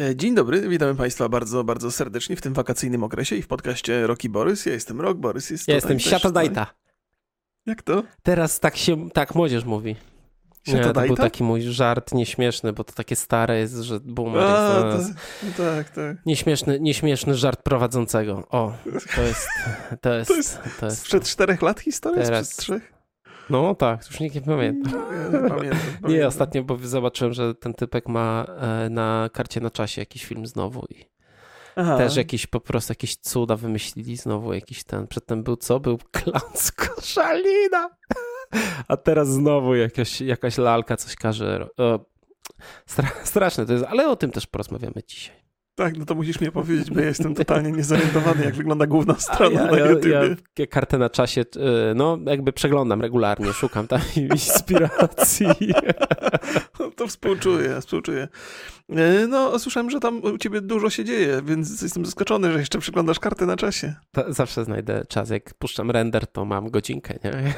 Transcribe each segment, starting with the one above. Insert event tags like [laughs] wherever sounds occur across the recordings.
E, dzień dobry, witamy Państwa bardzo, bardzo serdecznie w tym wakacyjnym okresie i w podcaście Roki Borys. Ja jestem Rok, Borys jest Ja jestem Siatodajta. Jak to? Teraz tak się, tak młodzież mówi. Nie, to był taki mój żart nieśmieszny, bo to takie stare jest, że boomer A, to, tak, tak. Nieśmieszny, nieśmieszny żart prowadzącego. O, to jest... To jest, to jest, to jest sprzed czterech lat historia? Teraz, sprzed trzech? No tak, już nikt nie pamięta. Nie, pamiętam, pamiętam. nie, ostatnio bo zobaczyłem, że ten typek ma e, na karcie na czasie jakiś film znowu i Aha. też jakiś po prostu jakieś cuda wymyślili znowu jakiś ten. Przedtem był co? Był klan z koszalina. A teraz znowu jakaś, jakaś lalka coś każe. Straszne to jest, ale o tym też porozmawiamy dzisiaj. Tak, no to musisz mi powiedzieć, bo ja jestem totalnie niezorientowany, jak wygląda główna strona ja, na YouTube. Ja, ja kartę na czasie, y, no jakby przeglądam regularnie, szukam tam [laughs] inspiracji. No to współczuję, współczuję. E, no, słyszałem, że tam u ciebie dużo się dzieje, więc jestem zaskoczony, że jeszcze przeglądasz kartę na czasie. To zawsze znajdę czas. Jak puszczam render, to mam godzinkę, nie?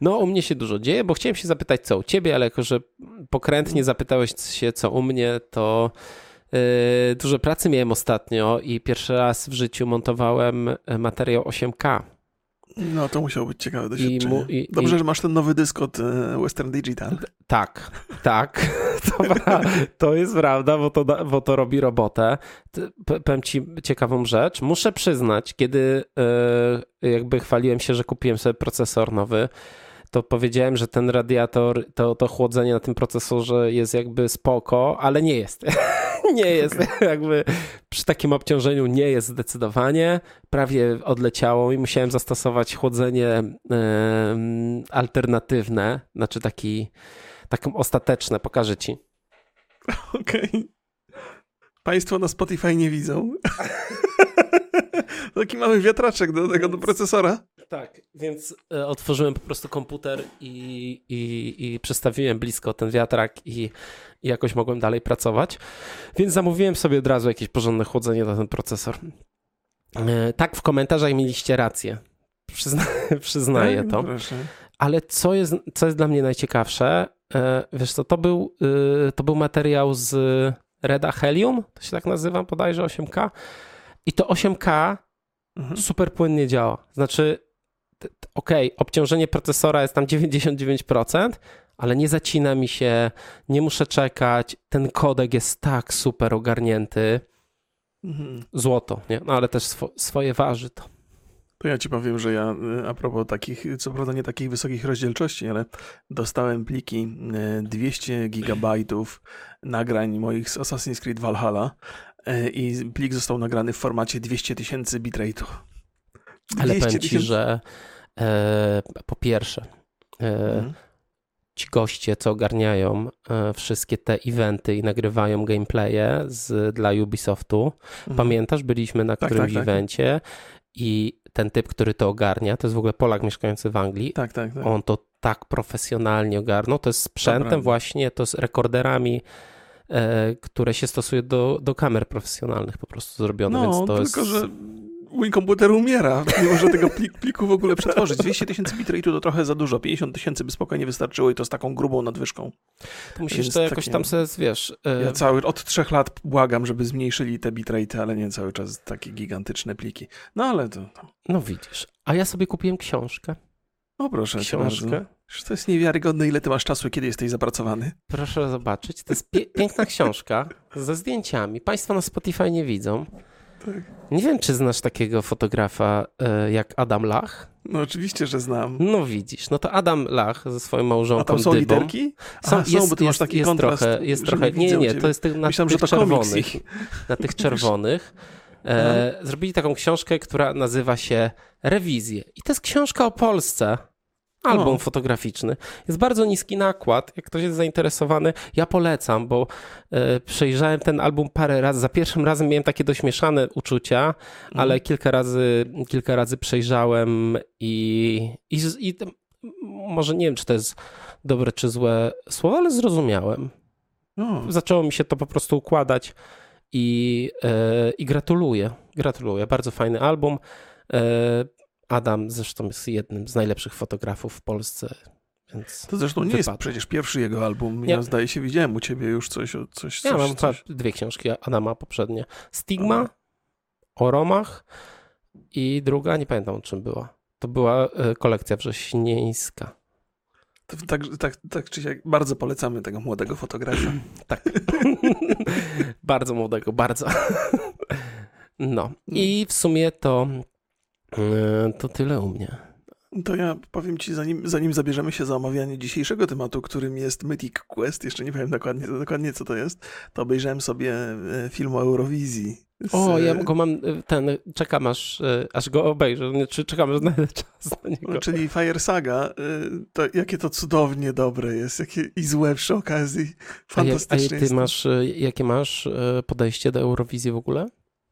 No, u mnie się dużo dzieje, bo chciałem się zapytać, co u ciebie, ale jako, że pokrętnie zapytałeś się, co u mnie, to dużo pracy miałem ostatnio i pierwszy raz w życiu montowałem e, materiał 8K. No to musiało być ciekawe doświadczenie. I mu, i, Dobrze, i... że masz ten nowy dysk od e, Western Digital. Tak, tak. [laughs] To, to jest prawda, bo to, bo to robi robotę. Powiem ci ciekawą rzecz. Muszę przyznać, kiedy e, jakby chwaliłem się, że kupiłem sobie procesor nowy, to powiedziałem, że ten radiator, to, to chłodzenie na tym procesorze jest jakby spoko, ale nie jest. [laughs] [laughs] nie jest. [laughs] Jakby przy takim obciążeniu nie jest zdecydowanie. Prawie odleciało i musiałem zastosować chłodzenie alternatywne, znaczy taki, taką ostateczne. Pokażę ci. [laughs] Okej. Okay. Państwo na Spotify nie widzą. Taki mały wiatraczek do tego, do procesora. Tak, więc e, otworzyłem po prostu komputer i, i, i przestawiłem blisko ten wiatrak i, i jakoś mogłem dalej pracować. Więc zamówiłem sobie od razu jakieś porządne chłodzenie na ten procesor. E, tak, w komentarzach mieliście rację. Przyzna, [laughs] przyznaję tak, to. Ale co jest, co jest dla mnie najciekawsze, e, wiesz co, to był, to był materiał z Reda Helium, to się tak nazywa bodajże 8K. I to 8K mhm. super płynnie działa. Znaczy, ok, obciążenie procesora jest tam 99%, ale nie zacina mi się, nie muszę czekać. Ten kodek jest tak super ogarnięty. Mhm. Złoto, nie? No ale też swo swoje waży to. To ja ci powiem, że ja y, a propos takich, co prawda nie takich wysokich rozdzielczości, ale dostałem pliki 200 y, gigabajtów nagrań moich z Assassin's Creed Valhalla y, i plik został nagrany w formacie 200 tysięcy bitrate'u. Ale powiem ci, że e, po pierwsze e, mhm. Ci goście, co ogarniają e, wszystkie te eventy i nagrywają gameplaye z, dla Ubisoftu. Mhm. Pamiętasz, byliśmy na tak, którymś tak, tak. evencie i ten typ, który to ogarnia, to jest w ogóle Polak mieszkający w Anglii. Tak, tak, tak. On to tak profesjonalnie ogarnął. To jest sprzętem właśnie, to z rekorderami, e, które się stosuje do, do kamer profesjonalnych po prostu zrobione. No, więc to tylko jest... że mój komputer umiera, nie może tego plik, pliku w ogóle przetworzyć. 200 tysięcy bitrate'u to trochę za dużo, 50 tysięcy by spokojnie wystarczyło i to z taką grubą nadwyżką. To musisz to jakoś tam sobie, wiesz... Yy... Ja cały, od trzech lat błagam, żeby zmniejszyli te bitrate'y, ale nie cały czas takie gigantyczne pliki. No ale to... No widzisz, a ja sobie kupiłem książkę. O proszę, książkę. To jest niewiarygodne, ile ty masz czasu, kiedy jesteś zapracowany. Proszę zobaczyć. To jest pie piękna książka ze zdjęciami. Państwo na Spotify nie widzą. Tak. Nie wiem, czy znasz takiego fotografa e, jak Adam Lach. No oczywiście, że znam. No widzisz, no to Adam Lach ze swoją małżonką A tam są Dybą. literki? Są, A, są jest, bo ty masz taki jest kontrast, trochę, jest trochę, nie, nie, nie, to jest tych, na Myślałem, tych czerwonych. Na tych [laughs] czerwonych. E, zrobili taką książkę, która nazywa się Rewizje. I to jest książka o Polsce album o. fotograficzny. Jest bardzo niski nakład. Jak ktoś jest zainteresowany, ja polecam, bo e, przejrzałem ten album parę razy. Za pierwszym razem miałem takie dość mieszane uczucia, mhm. ale kilka razy, kilka razy przejrzałem i, i, i może nie wiem, czy to jest dobre czy złe słowo, ale zrozumiałem. O. Zaczęło mi się to po prostu układać i, e, i gratuluję. Gratuluję. Bardzo fajny album. E, Adam zresztą jest jednym z najlepszych fotografów w Polsce, Więc To zresztą nie jest przecież pierwszy jego album. Nie. Ja zdaje się widziałem u ciebie już coś, o- coś, Ja coś, mam coś. dwie książki Adama poprzednie. Stigma o Romach i druga, nie pamiętam o czym była. To była e, kolekcja wrześnieńska. Tak, tak, tak czy siak bardzo polecamy tego młodego fotografa. [clears throat] Tak. [laughs] bardzo młodego, bardzo. [laughs] no. I w sumie to to tyle u mnie. To ja powiem ci, zanim, zanim zabierzemy się za omawianie dzisiejszego tematu, którym jest Mythic Quest, jeszcze nie wiem dokładnie, dokładnie co to jest, to obejrzałem sobie e, film o Eurowizji. Z, O, ja e, go mam, e, ten, czekam aż, e, aż go obejrzę, nie, czy czekam, aż znajdę czas na niego. no, Czyli Fire Saga, e, to jakie to cudownie dobre jest, jakie i złe przy okazji. A, jak, a Fantastycznie ty jest. masz, e, jakie masz e, podejście do Eurowizji w ogóle?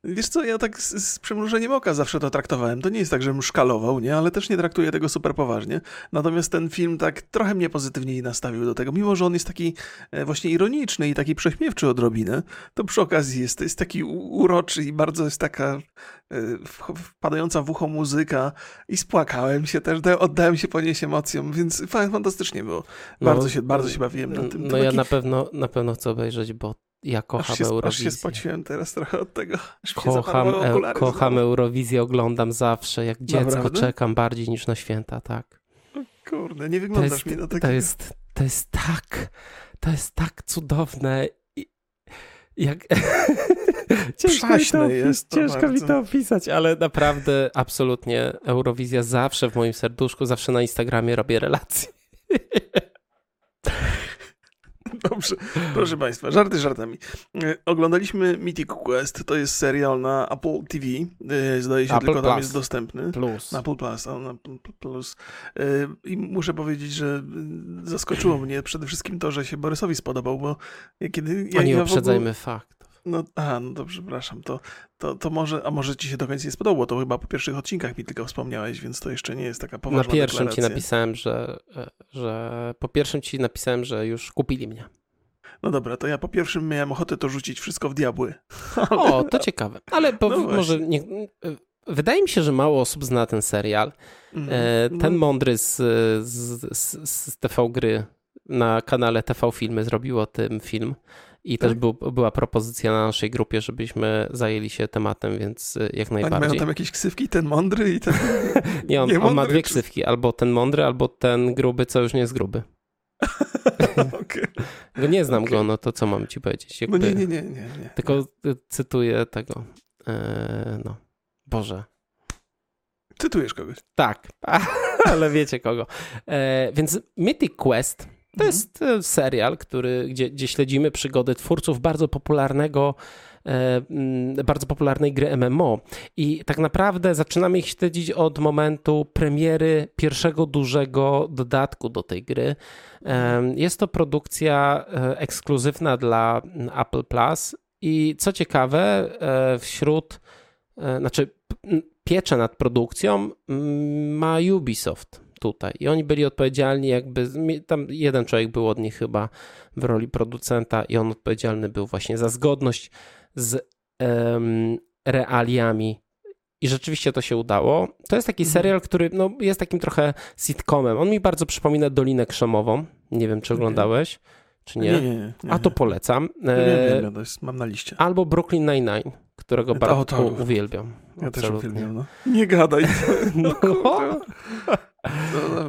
Wiesz co, ja tak z, z przymrużeniem oka zawsze to traktowałem. To nie jest tak, żebym szkalował, nie? Ale też nie traktuję tego super poważnie. Natomiast ten film tak trochę mnie pozytywniej nastawił do tego. Mimo, że on jest taki e, właśnie ironiczny i taki prześmiewczy odrobinę, to przy okazji jest, jest taki uroczy i bardzo jest taka e, wpadająca w ucho muzyka i spłakałem się też, da- oddałem się ponieść emocjom, więc fa- fantastycznie było. Bardzo się- bardzo się bawiłem na tym. No ja taki- na pewno, na pewno chcę obejrzeć, bo ja kocham Aż się, aż się Eurowizję. spociłem teraz trochę od tego. Kocham, e, kocham. Eurowizję, oglądam zawsze. Jak dziecko Naprawdę? czekam bardziej niż na święta, tak. Kurde, nie To wyglądasz jest, mi na takiego. to jest, to jest tak, to jest tak cudowne. I, jak... [laughs] ciężko mi, to, jest to ciężko mi to opisać, ale naprawdę, absolutnie Eurowizja zawsze w moim serduszku, zawsze na Instagramie robię relacje. [laughs] Dobrze, proszę Państwa, żarty żartami. E, Oglądaliśmy Mythic Quest, to jest serial na Apple TV, e, zdaje się Apple tylko tam Plus. jest dostępny. Plus. Na Apple Plus, a, na Plus. E, I muszę powiedzieć, że zaskoczyło mnie przede wszystkim to, że się Borysowi spodobał, bo kiedy... Ja, nie ja w ogóle- uprzedzajmy fakt. No, a, no to przepraszam, to, to, to może, a może ci się do końca nie spodobało, to chyba po pierwszych odcinkach mi tylko wspomniałeś, więc to jeszcze nie jest taka Na poważna pierwszym ci deklaracja. napisałem, że, e, że po pierwszym ci napisałem, że już kupili mnie. No dobra, to ja po pierwszym miałem ochotę to rzucić wszystko w diabły. [laughs] O, to ciekawe. Ale po, No może nie, wydaje mi się, że mało osób zna ten serial. E, No, ten mądry z, z, z, z TV Gry na kanale TV Filmy zrobił o tym film. I też Tak? był, była propozycja na naszej grupie, żebyśmy zajęli się tematem, więc e, jak Oni mają najbardziej. tam jakieś ksywki, ten mądry i ten... [laughs] Nie, on, nie on ma dwie czy- ksywki. Albo ten mądry, albo ten gruby, co już nie jest gruby. [laughs] Go nie znam Okej. go, no to co mam ci powiedzieć? No Jakby, nie, nie, nie, nie, nie. Tylko y, cytuję tego. E, no. Boże. Cytujesz kogoś. Tak, [laughs] ale wiecie kogo. E, więc Mythic Quest to jest e, serial, który, gdzie, gdzie śledzimy przygody twórców bardzo popularnego, e, mm, bardzo popularnej gry MMO. I tak naprawdę zaczynamy ich śledzić od momentu premiery pierwszego dużego dodatku do tej gry. E, Jest to produkcja ekskluzywna dla mm, Apple Plus. I co ciekawe, wśród, znaczy p- m, pieczę nad produkcją mm, ma Ubisoft tutaj. I oni byli odpowiedzialni, jakby tam jeden człowiek był od nich chyba w roli producenta, i on odpowiedzialny był właśnie za zgodność z em, realiami. I rzeczywiście to się udało. To jest taki Mhm. serial, który no, jest takim trochę sitcomem. On mi bardzo przypomina Dolinę Krzemową. Nie wiem, czy oglądałeś, czy nie. Nie, nie, nie. nie A to nie. polecam. E, wiem, to jest, mam na liście. Albo Brooklyn Nine-Nine, którego bardzo u- uwielbiam. Ja też uwielbiam, no. Nie gadaj. [laughs] No. No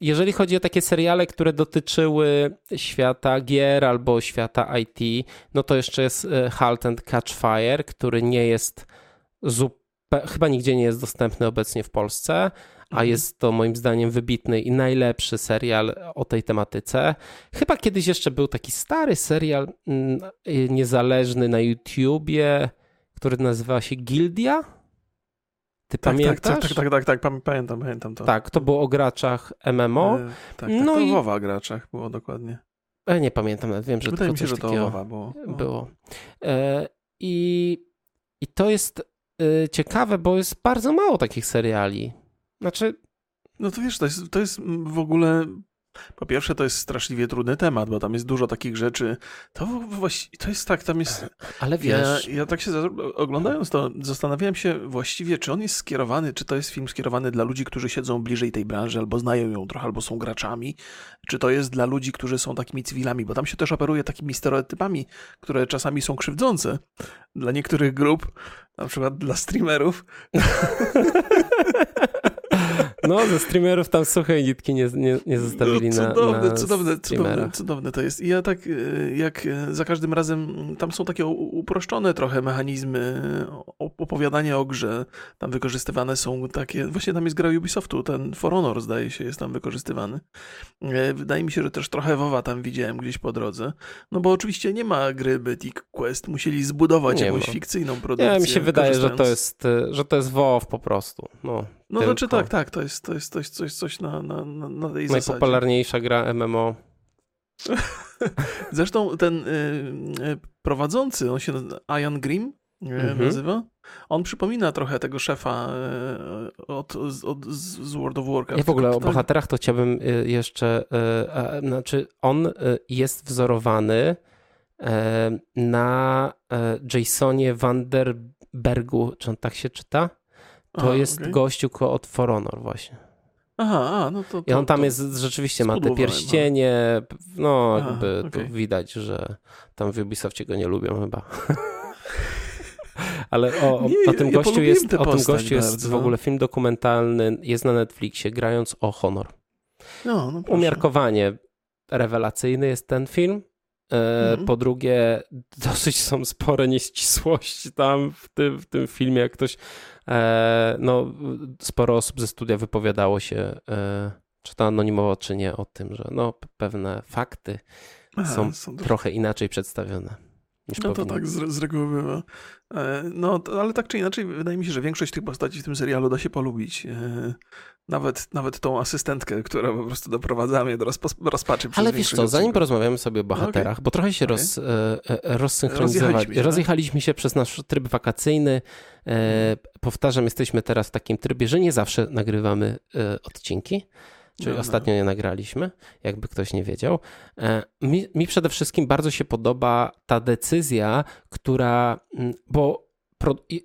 Jeżeli chodzi o takie seriale, które dotyczyły świata gier albo świata IT, no to jeszcze jest e, Halt and Catch Fire, który nie jest chyba nigdzie nie jest dostępny obecnie w Polsce, a Mhm. jest to moim zdaniem wybitny i najlepszy serial o tej tematyce. Chyba kiedyś jeszcze był taki stary serial mm, y, niezależny na YouTubie, który nazywa się Gildia. Ty Tak, tak, pamiętasz? tak, tak, tak, tak, tak, pam- pamiętam, pamiętam to. Tak, to było o graczach MMO. E, tak, tak, No to i- WoWa graczach było dokładnie. E, nie pamiętam, nawet wiem, że Wydaje tylko mi się, że to WoWa było. No. było. E, i, I to jest ciekawe, bo jest bardzo mało takich seriali. Znaczy, No to wiesz, to jest, to jest w ogóle Po pierwsze, to jest straszliwie trudny temat, bo tam jest dużo takich rzeczy. To właściwie, to jest tak, tam jest. Ale wiesz. Ja, ja tak się oglądając to, zastanawiałem się właściwie, czy on jest skierowany, czy to jest film skierowany dla ludzi, którzy siedzą bliżej tej branży, albo znają ją trochę, albo są graczami, czy to jest dla ludzi, którzy są takimi cywilami, bo tam się też operuje takimi stereotypami, które czasami są krzywdzące dla niektórych grup, na przykład dla streamerów. [laughs] No, ze streamerów tam suchej nitki nie, nie, nie zostawili no, cudowne, na, na cudowne, cudowne, cudowne to jest. I ja tak, e, jak za każdym razem, tam są takie uproszczone trochę mechanizmy opowiadania o grze. Tam wykorzystywane są takie, właśnie tam jest gra Ubisoftu, ten For Honor zdaje się jest tam wykorzystywany. E, wydaje mi się, że też trochę WoWa tam widziałem gdzieś po drodze. No bo oczywiście nie ma gry Betic Quest, musieli zbudować nie jakąś ma. fikcyjną produkcję. Ja mi się wydaje, że to jest, że to jest WoW po prostu. No. No Tylko... znaczy tak, tak, to jest, to jest coś, coś, coś na, na, na, tej Najpopularniejsza zasadzie. gra MMO. [laughs] Zresztą ten y, y, prowadzący, on się Ian Grimm mhm. nazywa, on przypomina trochę tego szefa y, od, od, z World of Warcraft. Ja w ogóle o bohaterach to chciałbym y, jeszcze, y, znaczy on jest wzorowany na Jasonie Vanderbergu, czy on tak się czyta? To jest okay. gościu od For Honor właśnie. Aha, a, no to, to I on tam jest, rzeczywiście ma te pierścienie, no Aha, jakby okay. widać, że tam w Ubisoftie go nie lubią chyba. [laughs] Ale o, o, nie, o tym ja gościu jest, o tym gościu jest w ogóle film dokumentalny, jest na Netflixie, grając o Honor. No, no Umiarkowanie rewelacyjny jest ten film. E, mhm. Po drugie, [laughs] dosyć są spore nieścisłości tam w tym, w tym filmie. Jak ktoś no, sporo osób ze studia wypowiadało się, e, czy to anonimowo, czy nie, o tym, że no, pewne fakty Aha, są, są trochę inaczej przedstawione. Niż no to tak z, z reguły bywa. E, no, to, ale tak czy inaczej, wydaje mi się, że większość tych postaci w tym serialu da się polubić. Nawet, nawet tą asystentkę, która po prostu doprowadza mnie do rozpaczy. Ale wiesz co, zanim porozmawiamy sobie o bohaterach, okay. bo trochę się okay. roz, e, rozsynchronizowaliśmy. Rozjechaliśmy, się, rozjechaliśmy się przez nasz tryb wakacyjny. E, powtarzam, jesteśmy teraz w takim trybie, że nie zawsze nagrywamy e, odcinki. Czyli no, ostatnio nie nagraliśmy, jakby ktoś nie wiedział. E, mi, mi przede wszystkim bardzo się podoba ta decyzja, która, mm, bo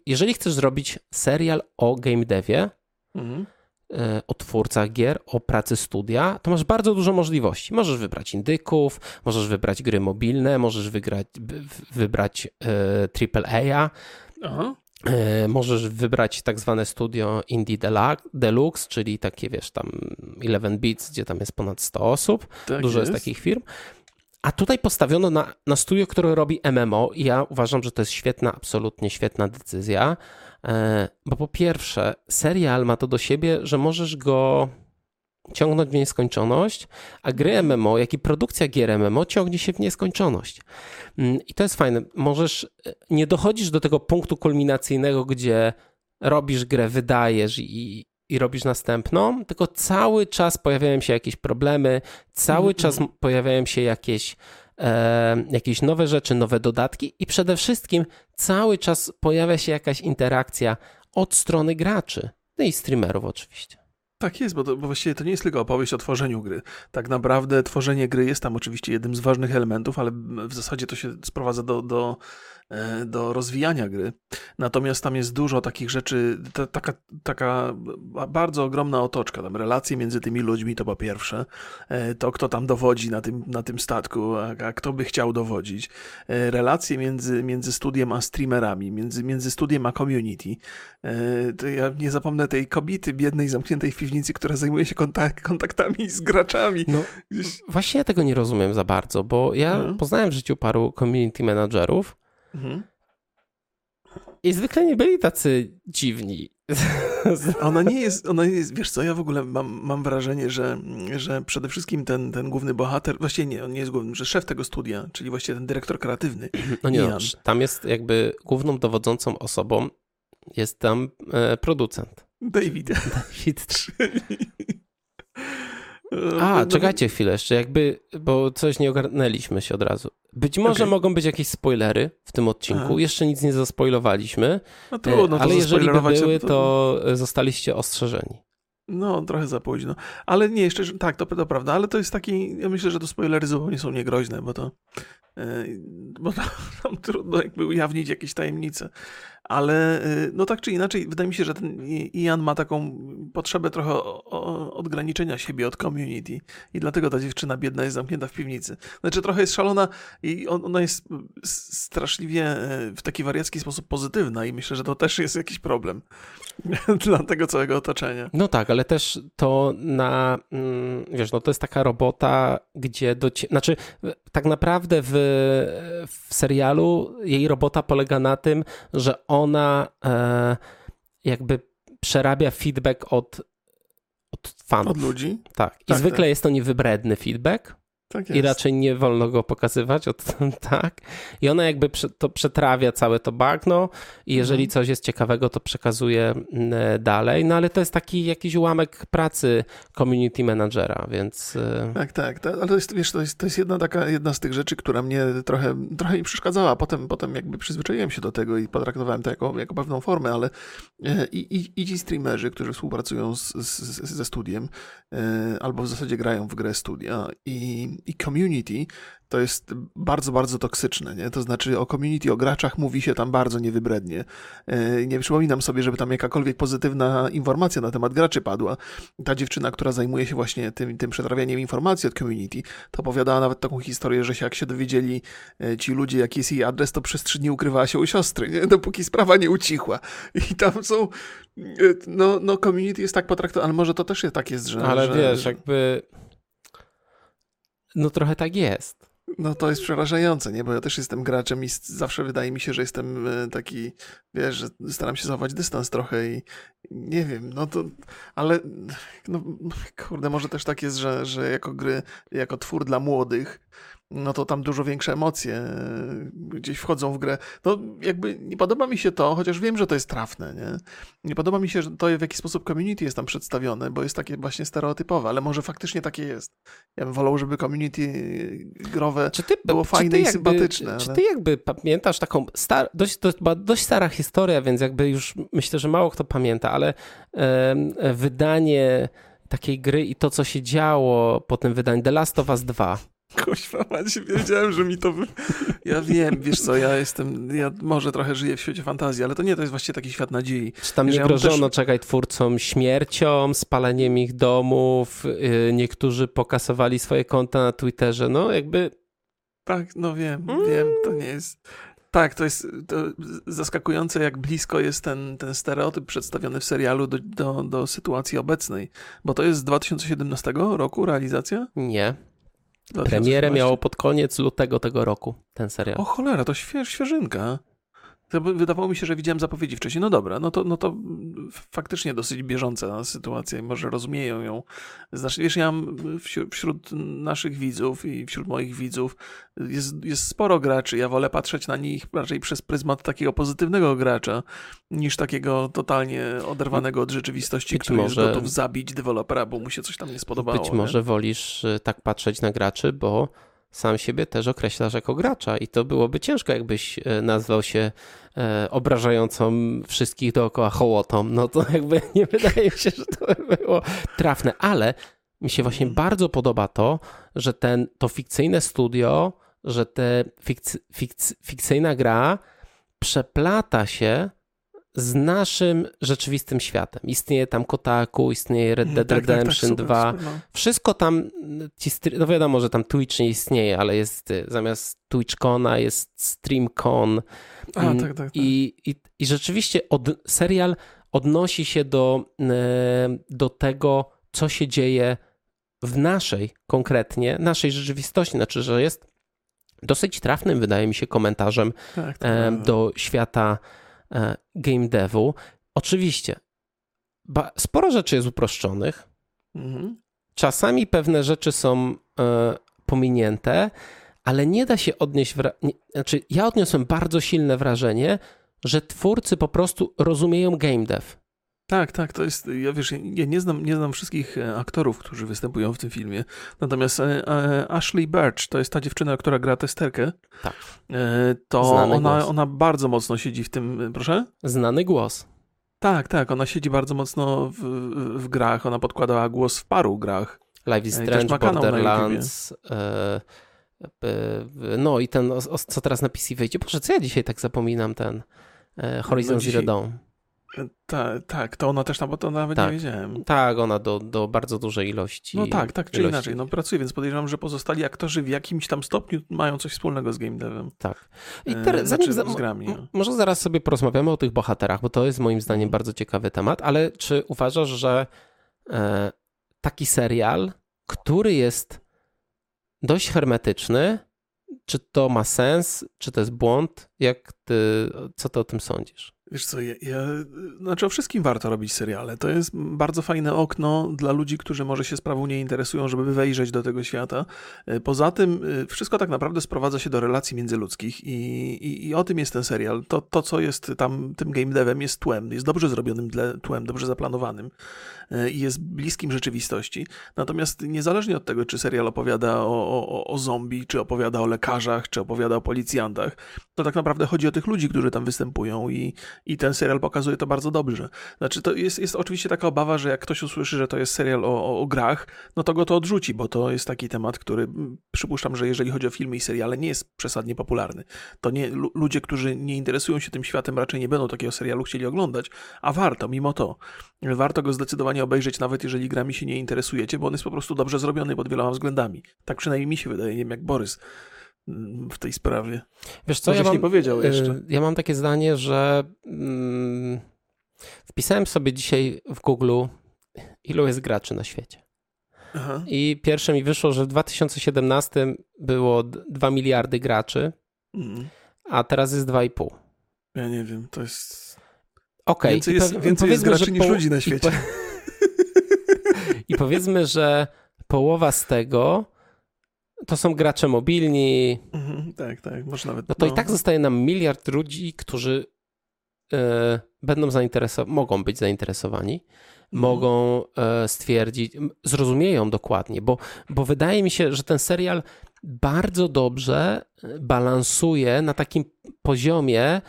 jeżeli chcesz zrobić serial o game devie, mhm E, o twórcach gier, o pracy studia, to masz bardzo dużo możliwości. Możesz wybrać indyków, możesz wybrać gry mobilne, możesz wygrać, wybrać e, AAA. Aha. E, możesz wybrać tak zwane studio Indie Deluxe, czyli takie, wiesz, tam 11 bits, gdzie tam jest ponad 100 osób. Tak Dużo jest. jest takich firm. A tutaj postawiono na, na studio, które robi MMO i ja uważam, że to jest świetna, absolutnie świetna decyzja. E, bo po pierwsze, serial ma to do siebie, że możesz go ciągnąć w nieskończoność, a gry MMO, jak i produkcja gier MMO ciągnie się w nieskończoność. Mm, I to jest fajne. Możesz, e, nie dochodzisz do tego punktu kulminacyjnego, gdzie robisz grę, wydajesz i, i robisz następną, tylko cały czas pojawiają się jakieś problemy, cały mm -hmm. czas pojawiają się jakieś e, jakieś nowe rzeczy, nowe dodatki i przede wszystkim cały czas pojawia się jakaś interakcja od strony graczy, no i streamerów oczywiście. Tak jest, bo, to, bo właściwie to nie jest tylko opowieść o tworzeniu gry. Tak naprawdę tworzenie gry jest tam oczywiście jednym z ważnych elementów, ale w zasadzie to się sprowadza do, do do rozwijania gry. Natomiast tam jest dużo takich rzeczy, ta, taka, taka bardzo ogromna otoczka, tam relacje między tymi ludźmi to po pierwsze, e, to kto tam dowodzi na tym, na tym statku, a, a kto by chciał dowodzić, e, relacje między, między studiem a streamerami, między, między studiem a community. To ja nie zapomnę tej kobiety biednej, zamkniętej w piwnicy, która zajmuje się kontak kontaktami z graczami. No, Gdzieś... Właśnie ja tego nie rozumiem za bardzo, bo ja no. poznałem w życiu paru community managerów, Mhm. I zwykle nie byli tacy dziwni. [laughs] Ona nie jest, ona nie jest, wiesz co, ja w ogóle mam, mam wrażenie, że, że przede wszystkim ten, ten główny bohater, właściwie nie, on nie jest główny, że szef tego studia, czyli właściwie ten dyrektor kreatywny. [clears throat] No nie, no, tam jest jakby główną dowodzącą osobą jest tam e, producent. David. [laughs] David. [laughs] A, no, czekajcie chwilę jeszcze, jakby, bo coś nie ogarnęliśmy się od razu. Być może okay. mogą być jakieś spoilery w tym odcinku. Aha. Jeszcze nic nie zaspoilowaliśmy. No trudno, ale jeżeli by były, to... to zostaliście ostrzeżeni. No, trochę za późno. Ale nie, jeszcze, tak, to, to prawda, ale to jest taki, ja myślę, że to spoilery zupełnie są niegroźne, bo to, yy, bo [laughs] tam, tam trudno jakby ujawnić jakieś tajemnice ale y, no tak czy inaczej, wydaje mi się, że ten Ian ma taką potrzebę trochę odgraniczenia siebie od community i dlatego ta dziewczyna biedna jest zamknięta w piwnicy. Znaczy trochę jest szalona i ona jest straszliwie e, w taki wariacki sposób pozytywna i myślę, że to też jest jakiś problem [laughs] dla tego całego otoczenia. No tak, ale też to na, mm, wiesz, no to jest taka robota, gdzie do, znaczy tak naprawdę w, w serialu jej robota polega na tym, że ona e, jakby przerabia feedback od, od fanów. Od ludzi? Tak. I tak, zwykle tak. jest to niewybredny feedback. Tak I raczej nie wolno go pokazywać, od, [laughs] tak. I ona jakby to przetrawia całe to bagno i jeżeli mhm. coś jest ciekawego, to przekazuje mm, dalej. No ale to jest taki jakiś ułamek pracy community managera, więc... Y, tak, tak, tak. ale to jest, wiesz, to jest, to jest jedna taka, jedna z tych rzeczy, która mnie trochę, trochę mi przeszkadzała. Potem, potem jakby przyzwyczaiłem się do tego i potraktowałem to jako, jako pewną formę, ale e, i, i, i ci streamerzy, którzy współpracują z, z, ze studiem, e, albo w zasadzie grają w grę studia i i community to jest bardzo, bardzo toksyczne, nie? To znaczy o community, o graczach mówi się tam bardzo niewybrednie. E, nie przypominam sobie, żeby tam jakakolwiek pozytywna informacja na temat graczy padła. Ta dziewczyna, która zajmuje się właśnie tym, tym przetrawianiem informacji od community, to opowiadała nawet taką historię, że się, jak się dowiedzieli e, ci ludzie, jaki jest jej adres, to przez trzy dni ukrywała się u siostry, nie? Dopóki sprawa nie ucichła. I tam są e, no, no community jest tak potraktowane, ale może to też jest tak jest, że... Ale że... wiesz, jakby no trochę tak jest. No to jest przerażające, nie? Bo ja też jestem graczem i zawsze wydaje mi się, że jestem e, taki, wiesz, że staram się zachować dystans trochę i nie wiem, no to, ale no, kurde, może też tak jest, że, że jako gry, jako twór dla młodych, no to tam dużo większe emocje e, gdzieś wchodzą w grę. No jakby nie podoba mi się to, chociaż wiem, że to jest trafne, nie? Nie podoba mi się, że to w jaki sposób community jest tam przedstawione, bo jest takie właśnie stereotypowe, ale może faktycznie takie jest. Ja bym wolał, żeby community growe czy ty, było fajne i jakby, sympatyczne. Czy ale... ty jakby pamiętasz taką, star, dość, była dość stara historia, więc jakby już myślę, że mało kto pamięta, ale e, wydanie takiej gry i to, co się działo po tym wydaniu The Last of Us 2 Kuźwa, macie, wiedziałem, że mi to... Wy... Ja wiem, wiesz co, ja jestem, ja może trochę żyję w świecie fantazji, ale to nie, to jest właściwie taki świat nadziei. Czy tam nie ja grożono, też... czekaj, twórcom śmiercią, spaleniem ich domów, yy, niektórzy pokasowali swoje konta na Twitterze, no jakby... Tak, no wiem, mm. wiem, to nie jest... Tak, to jest to zaskakujące, jak blisko jest ten, ten stereotyp przedstawiony w serialu do, do, do sytuacji obecnej. Bo to jest z 2017 roku realizacja? Nie. Premierę miało pod koniec lutego tego roku, ten serial. O cholera, to śwież, świeżynka. To wydawało mi się, że widziałem zapowiedzi wcześniej. No dobra, no to, no to faktycznie dosyć bieżąca sytuacja i może rozumieją ją. Znaczy, wiesz, ja mam wśród naszych widzów i wśród moich widzów jest, jest sporo graczy. Ja wolę patrzeć na nich raczej przez pryzmat takiego pozytywnego gracza niż takiego totalnie oderwanego od rzeczywistości, być który może, jest gotów zabić dewelopera, bo mu się coś tam nie spodobało. Być może nie? wolisz y, tak patrzeć na graczy, bo sam siebie też określasz jako gracza i to byłoby ciężko, jakbyś e, nazwał się e, obrażającą wszystkich dookoła hołotą. No to jakby [laughs] nie wydaje mi się, że to by było trafne, ale mi się właśnie bardzo podoba to, że ten, to fikcyjne studio, że te fikc, fikc, fikcyjna gra przeplata się z naszym rzeczywistym światem. Istnieje tam Kotaku, istnieje Red Dead tak, Redemption tak, tak, 2. Super, no. Wszystko tam, ci, no wiadomo, że tam Twitch nie istnieje, ale jest y, zamiast TwitchCona jest StreamCon. A, mm, tak, tak, tak. I, i, i rzeczywiście od, serial odnosi się do, y, do tego, co się dzieje w naszej konkretnie, naszej rzeczywistości. Znaczy, że jest dosyć trafnym, wydaje mi się, komentarzem tak, tak. do świata E, game devu. Oczywiście, sporo rzeczy jest uproszczonych. Mhm. Czasami pewne rzeczy są e, pominięte, ale nie da się odnieść. Wra- znaczy, ja odniosłem bardzo silne wrażenie, że twórcy po prostu rozumieją game dev. Tak, tak, to jest, ja wiesz, ja nie znam, nie znam wszystkich e, aktorów, którzy występują w tym filmie, natomiast e, e, Ashley Birch, to jest ta dziewczyna, która gra testerkę, tak. to ona, ona bardzo mocno siedzi w tym, proszę? Znany głos. Tak, tak, ona siedzi bardzo mocno w, w grach, ona podkładała głos w paru grach. Life is Strange, Borderlands, no i ten, co teraz na PC wejdzie. Boże, co ja dzisiaj tak zapominam, ten Horizon no dzisiaj... Zero Dawn. Tak, tak, to ona też tam, bo to nawet tak, nie wiedziałem. Tak, ona do, do bardzo dużej ilości. No tak, tak czy ilości. inaczej, no pracuje, więc podejrzewam, że pozostali aktorzy w jakimś tam stopniu mają coś wspólnego z game devem. Tak. I teraz, e, zanim znaczy, z grami, no. Może zaraz sobie porozmawiamy o tych bohaterach, bo to jest moim zdaniem bardzo ciekawy temat, ale czy uważasz, że e, taki serial, który jest dość hermetyczny, czy to ma sens, czy to jest błąd? Jak ty, co ty o tym sądzisz? Wiesz co, ja, ja, znaczy o wszystkim warto robić seriale. To jest bardzo fajne okno dla ludzi, którzy może się sprawą nie interesują, żeby wejrzeć do tego świata. E, poza tym e, wszystko tak naprawdę sprowadza się do relacji międzyludzkich i, i, i o tym jest ten serial. To, to, co jest tam tym game devem jest tłem, jest dobrze zrobionym tłem, dobrze zaplanowanym e, i jest bliskim rzeczywistości. Natomiast niezależnie od tego, czy serial opowiada o, o, o zombie, czy opowiada o lekarzach, czy opowiada o policjantach, to tak naprawdę chodzi o tych ludzi, którzy tam występują i i ten serial pokazuje to bardzo dobrze. Znaczy, to jest, jest oczywiście taka obawa, że jak ktoś usłyszy, że to jest serial o, o, o grach, no to go to odrzuci, bo to jest taki temat, który mm, przypuszczam, że jeżeli chodzi o filmy i seriale, nie jest przesadnie popularny. To nie, ludzie, którzy nie interesują się tym światem, raczej nie będą takiego serialu chcieli oglądać, a warto, mimo to. Warto go zdecydowanie obejrzeć, nawet jeżeli grami się nie interesujecie, bo on jest po prostu dobrze zrobiony pod wieloma względami. Tak przynajmniej mi się wydaje, nie wiem jak Borys w tej sprawie. Wiesz co, ja mam, nie powiedział y, jeszcze. Ja mam takie zdanie, że mm, wpisałem sobie dzisiaj w Google, ilu jest graczy na świecie. Aha. I pierwsze mi wyszło, że w 2017 było 2 miliardy graczy, mm. a teraz jest 2,5. Ja nie wiem, to jest. Okay. Więcej, jest, więcej jest graczy niż po... ludzi na świecie. I, po... [laughs] I powiedzmy, że połowa z tego to są gracze mobilni. Mhm, tak, tak, może nawet. No to no. i tak zostaje nam miliard ludzi, którzy e, będą zainteresowani, mogą być zainteresowani, mhm. mogą e, stwierdzić, zrozumieją dokładnie, bo, bo wydaje mi się, że ten serial bardzo dobrze e, balansuje na takim poziomie,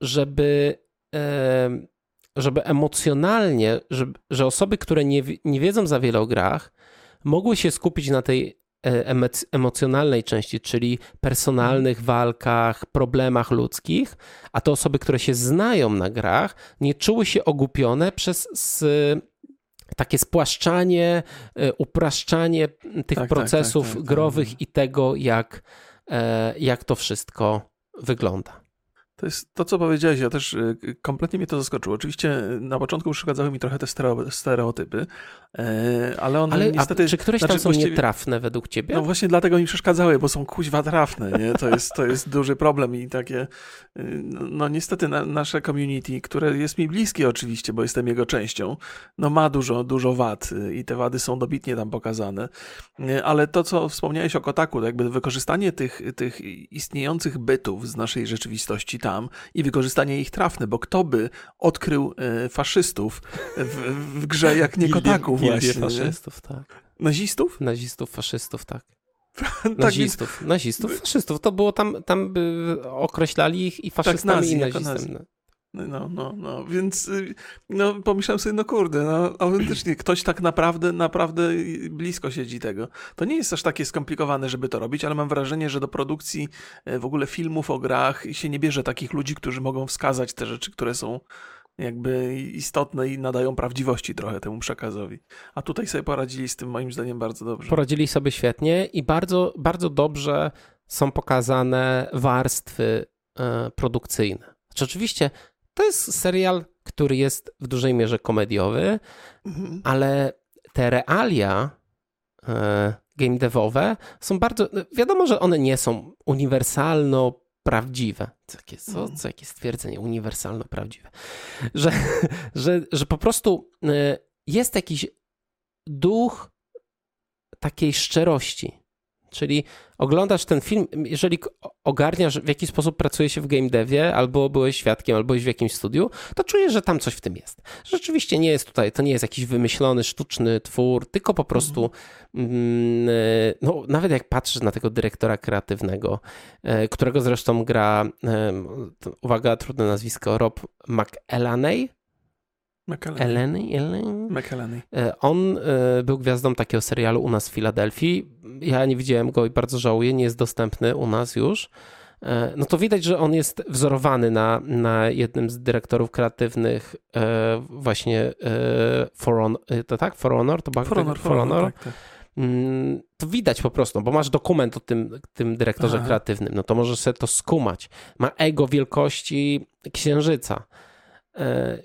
żeby, e, żeby emocjonalnie, żeby, że osoby, które nie, nie wiedzą za wiele o grach, mogły się skupić na tej emocjonalnej części, czyli personalnych walkach, problemach ludzkich, a te osoby, które się znają na grach, nie czuły się ogupione przez takie spłaszczanie, e, upraszczanie tych tak, procesów tak, tak, tak growych tak. i tego, jak, e, jak to wszystko wygląda. To jest to, co powiedziałeś, ja też y, kompletnie mnie to zaskoczyło. Oczywiście y, na początku przeszkadzały mi trochę te stereotypy, e, ale one ale, niestety... czy któreś znaczy, tam są właściwie, nietrafne według ciebie? No właśnie dlatego mi przeszkadzały, bo są kuźwa trafne, nie? To jest, to jest duży problem i takie... Y, no niestety na, nasze community, które jest mi bliskie oczywiście, bo jestem jego częścią, no ma dużo, dużo wad i te wady są dobitnie tam pokazane, ale to, co wspomniałeś o Kotaku, to jakby wykorzystanie tych, tych istniejących bytów z naszej rzeczywistości tam i wykorzystanie ich trafne, bo kto by odkrył e, faszystów w, w grze jak nie [laughs] Kotaku właśnie. faszystów, tak. Nazistów? Nazistów, faszystów, tak. [laughs] tak nazistów, nazistów, faszystów. To było tam, tam by określali ich i tak, faszystami tak, nazi, i nazistami. No, no, no, więc y, no, pomyślałem sobie, no kurde, no autentycznie ktoś tak naprawdę, naprawdę blisko siedzi tego. To nie jest aż takie skomplikowane, żeby to robić, ale mam wrażenie, że do produkcji e, w ogóle filmów o grach się nie bierze takich ludzi, którzy mogą wskazać te rzeczy, które są jakby istotne i nadają prawdziwości trochę temu przekazowi. A tutaj sobie poradzili z tym moim zdaniem bardzo dobrze. Poradzili sobie świetnie i bardzo, bardzo dobrze są pokazane warstwy e, produkcyjne. Znaczy, oczywiście to jest serial, który jest w dużej mierze komediowy, mhm. ale te realia e, game devowe są bardzo. Wiadomo, że one nie są uniwersalno prawdziwe. Co, jakie, co, mhm. co jakie stwierdzenie uniwersalno prawdziwe. Że, [laughs] że, że po prostu e, jest jakiś duch takiej szczerości. Czyli oglądasz ten film, jeżeli ogarniasz, w jaki sposób pracuje się w game devie, albo byłeś świadkiem, albo byłeś w jakimś studiu, to czujesz, że tam coś w tym jest. Rzeczywiście nie jest tutaj, to nie jest jakiś wymyślony, sztuczny twór, tylko po prostu, mm, e, no nawet jak patrzysz na tego dyrektora kreatywnego, e, którego zresztą gra, uwaga, trudne nazwisko, Rob McElhaney, Eleni? Eleni? McElhenney. E, on e, był gwiazdą takiego serialu u nas w Filadelfii. Ja nie widziałem go i bardzo żałuję, nie jest dostępny u nas już. E, no to widać, że on jest wzorowany na, na jednym z dyrektorów kreatywnych właśnie For Honor, to tak? For Honor? To For Honor, For Honor. Tak, tak. Mm, to widać po prostu, bo masz dokument o tym, tym dyrektorze Aha. kreatywnym, no to możesz sobie to skumać. Ma ego wielkości księżyca,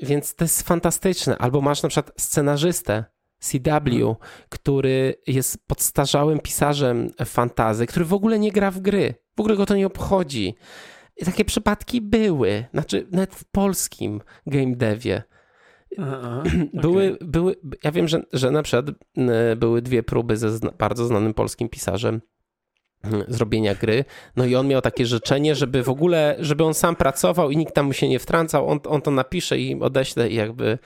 więc to jest fantastyczne. Albo masz na przykład scenarzystę CW, hmm. który jest podstarzałym pisarzem fantazy, który w ogóle nie gra w gry, w ogóle go to nie obchodzi. I takie przypadki były, znaczy nawet w polskim game devie Aha, [clears throat] były, okay. były, ja wiem, że, że na przykład były dwie próby ze zna, bardzo znanym polskim pisarzem [clears throat] zrobienia gry. No i on miał takie życzenie, żeby w ogóle, żeby on sam pracował i nikt tam mu się nie wtrącał, on, on to napisze i odeśle i jakby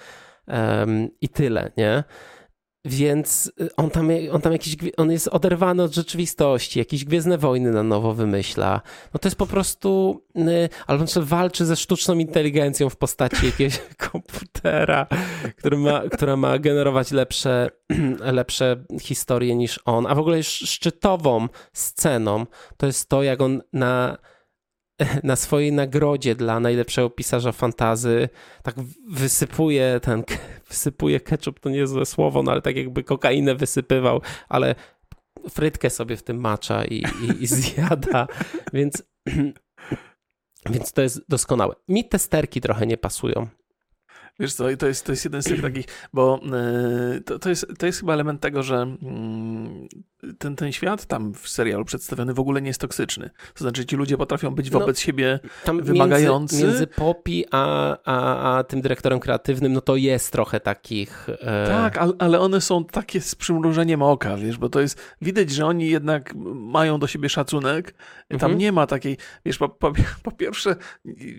um, i tyle, nie? Więc y, on tam, on tam jakiś, on jest oderwany od rzeczywistości, jakieś Gwiezdne Wojny na nowo wymyśla. No to jest po prostu, y, albo walczy ze sztuczną inteligencją w postaci jakiegoś [laughs] komputera, który ma, która ma generować lepsze, [clears throat] lepsze historie niż on. A w ogóle szczytową sceną to jest to, jak on na [laughs] na swojej nagrodzie dla najlepszego pisarza fantazy tak wysypuje ten, [laughs] wysypuje ketchup, to nie jest złe słowo, no ale tak jakby kokainę wysypywał, ale frytkę sobie w tym macza i, i, i [laughs] zjada, więc, [clears throat] więc to jest doskonałe. Mi te sterki trochę nie pasują. Wiesz co, to jest, to jest jeden z tych takich, bo yy, to, to, jest, to jest chyba element tego, że yy, ten, ten świat tam w serialu przedstawiony w ogóle nie jest toksyczny. To znaczy ci ludzie potrafią być no, wobec no, siebie wymagający. Między, między Poppy a, a, a tym dyrektorem kreatywnym, no to jest trochę takich... E... Tak, ale, ale one są takie z przymrużeniem oka, wiesz, bo to jest, widać, że oni jednak mają do siebie szacunek. Tam mhm. nie ma takiej, wiesz, po, po, po pierwsze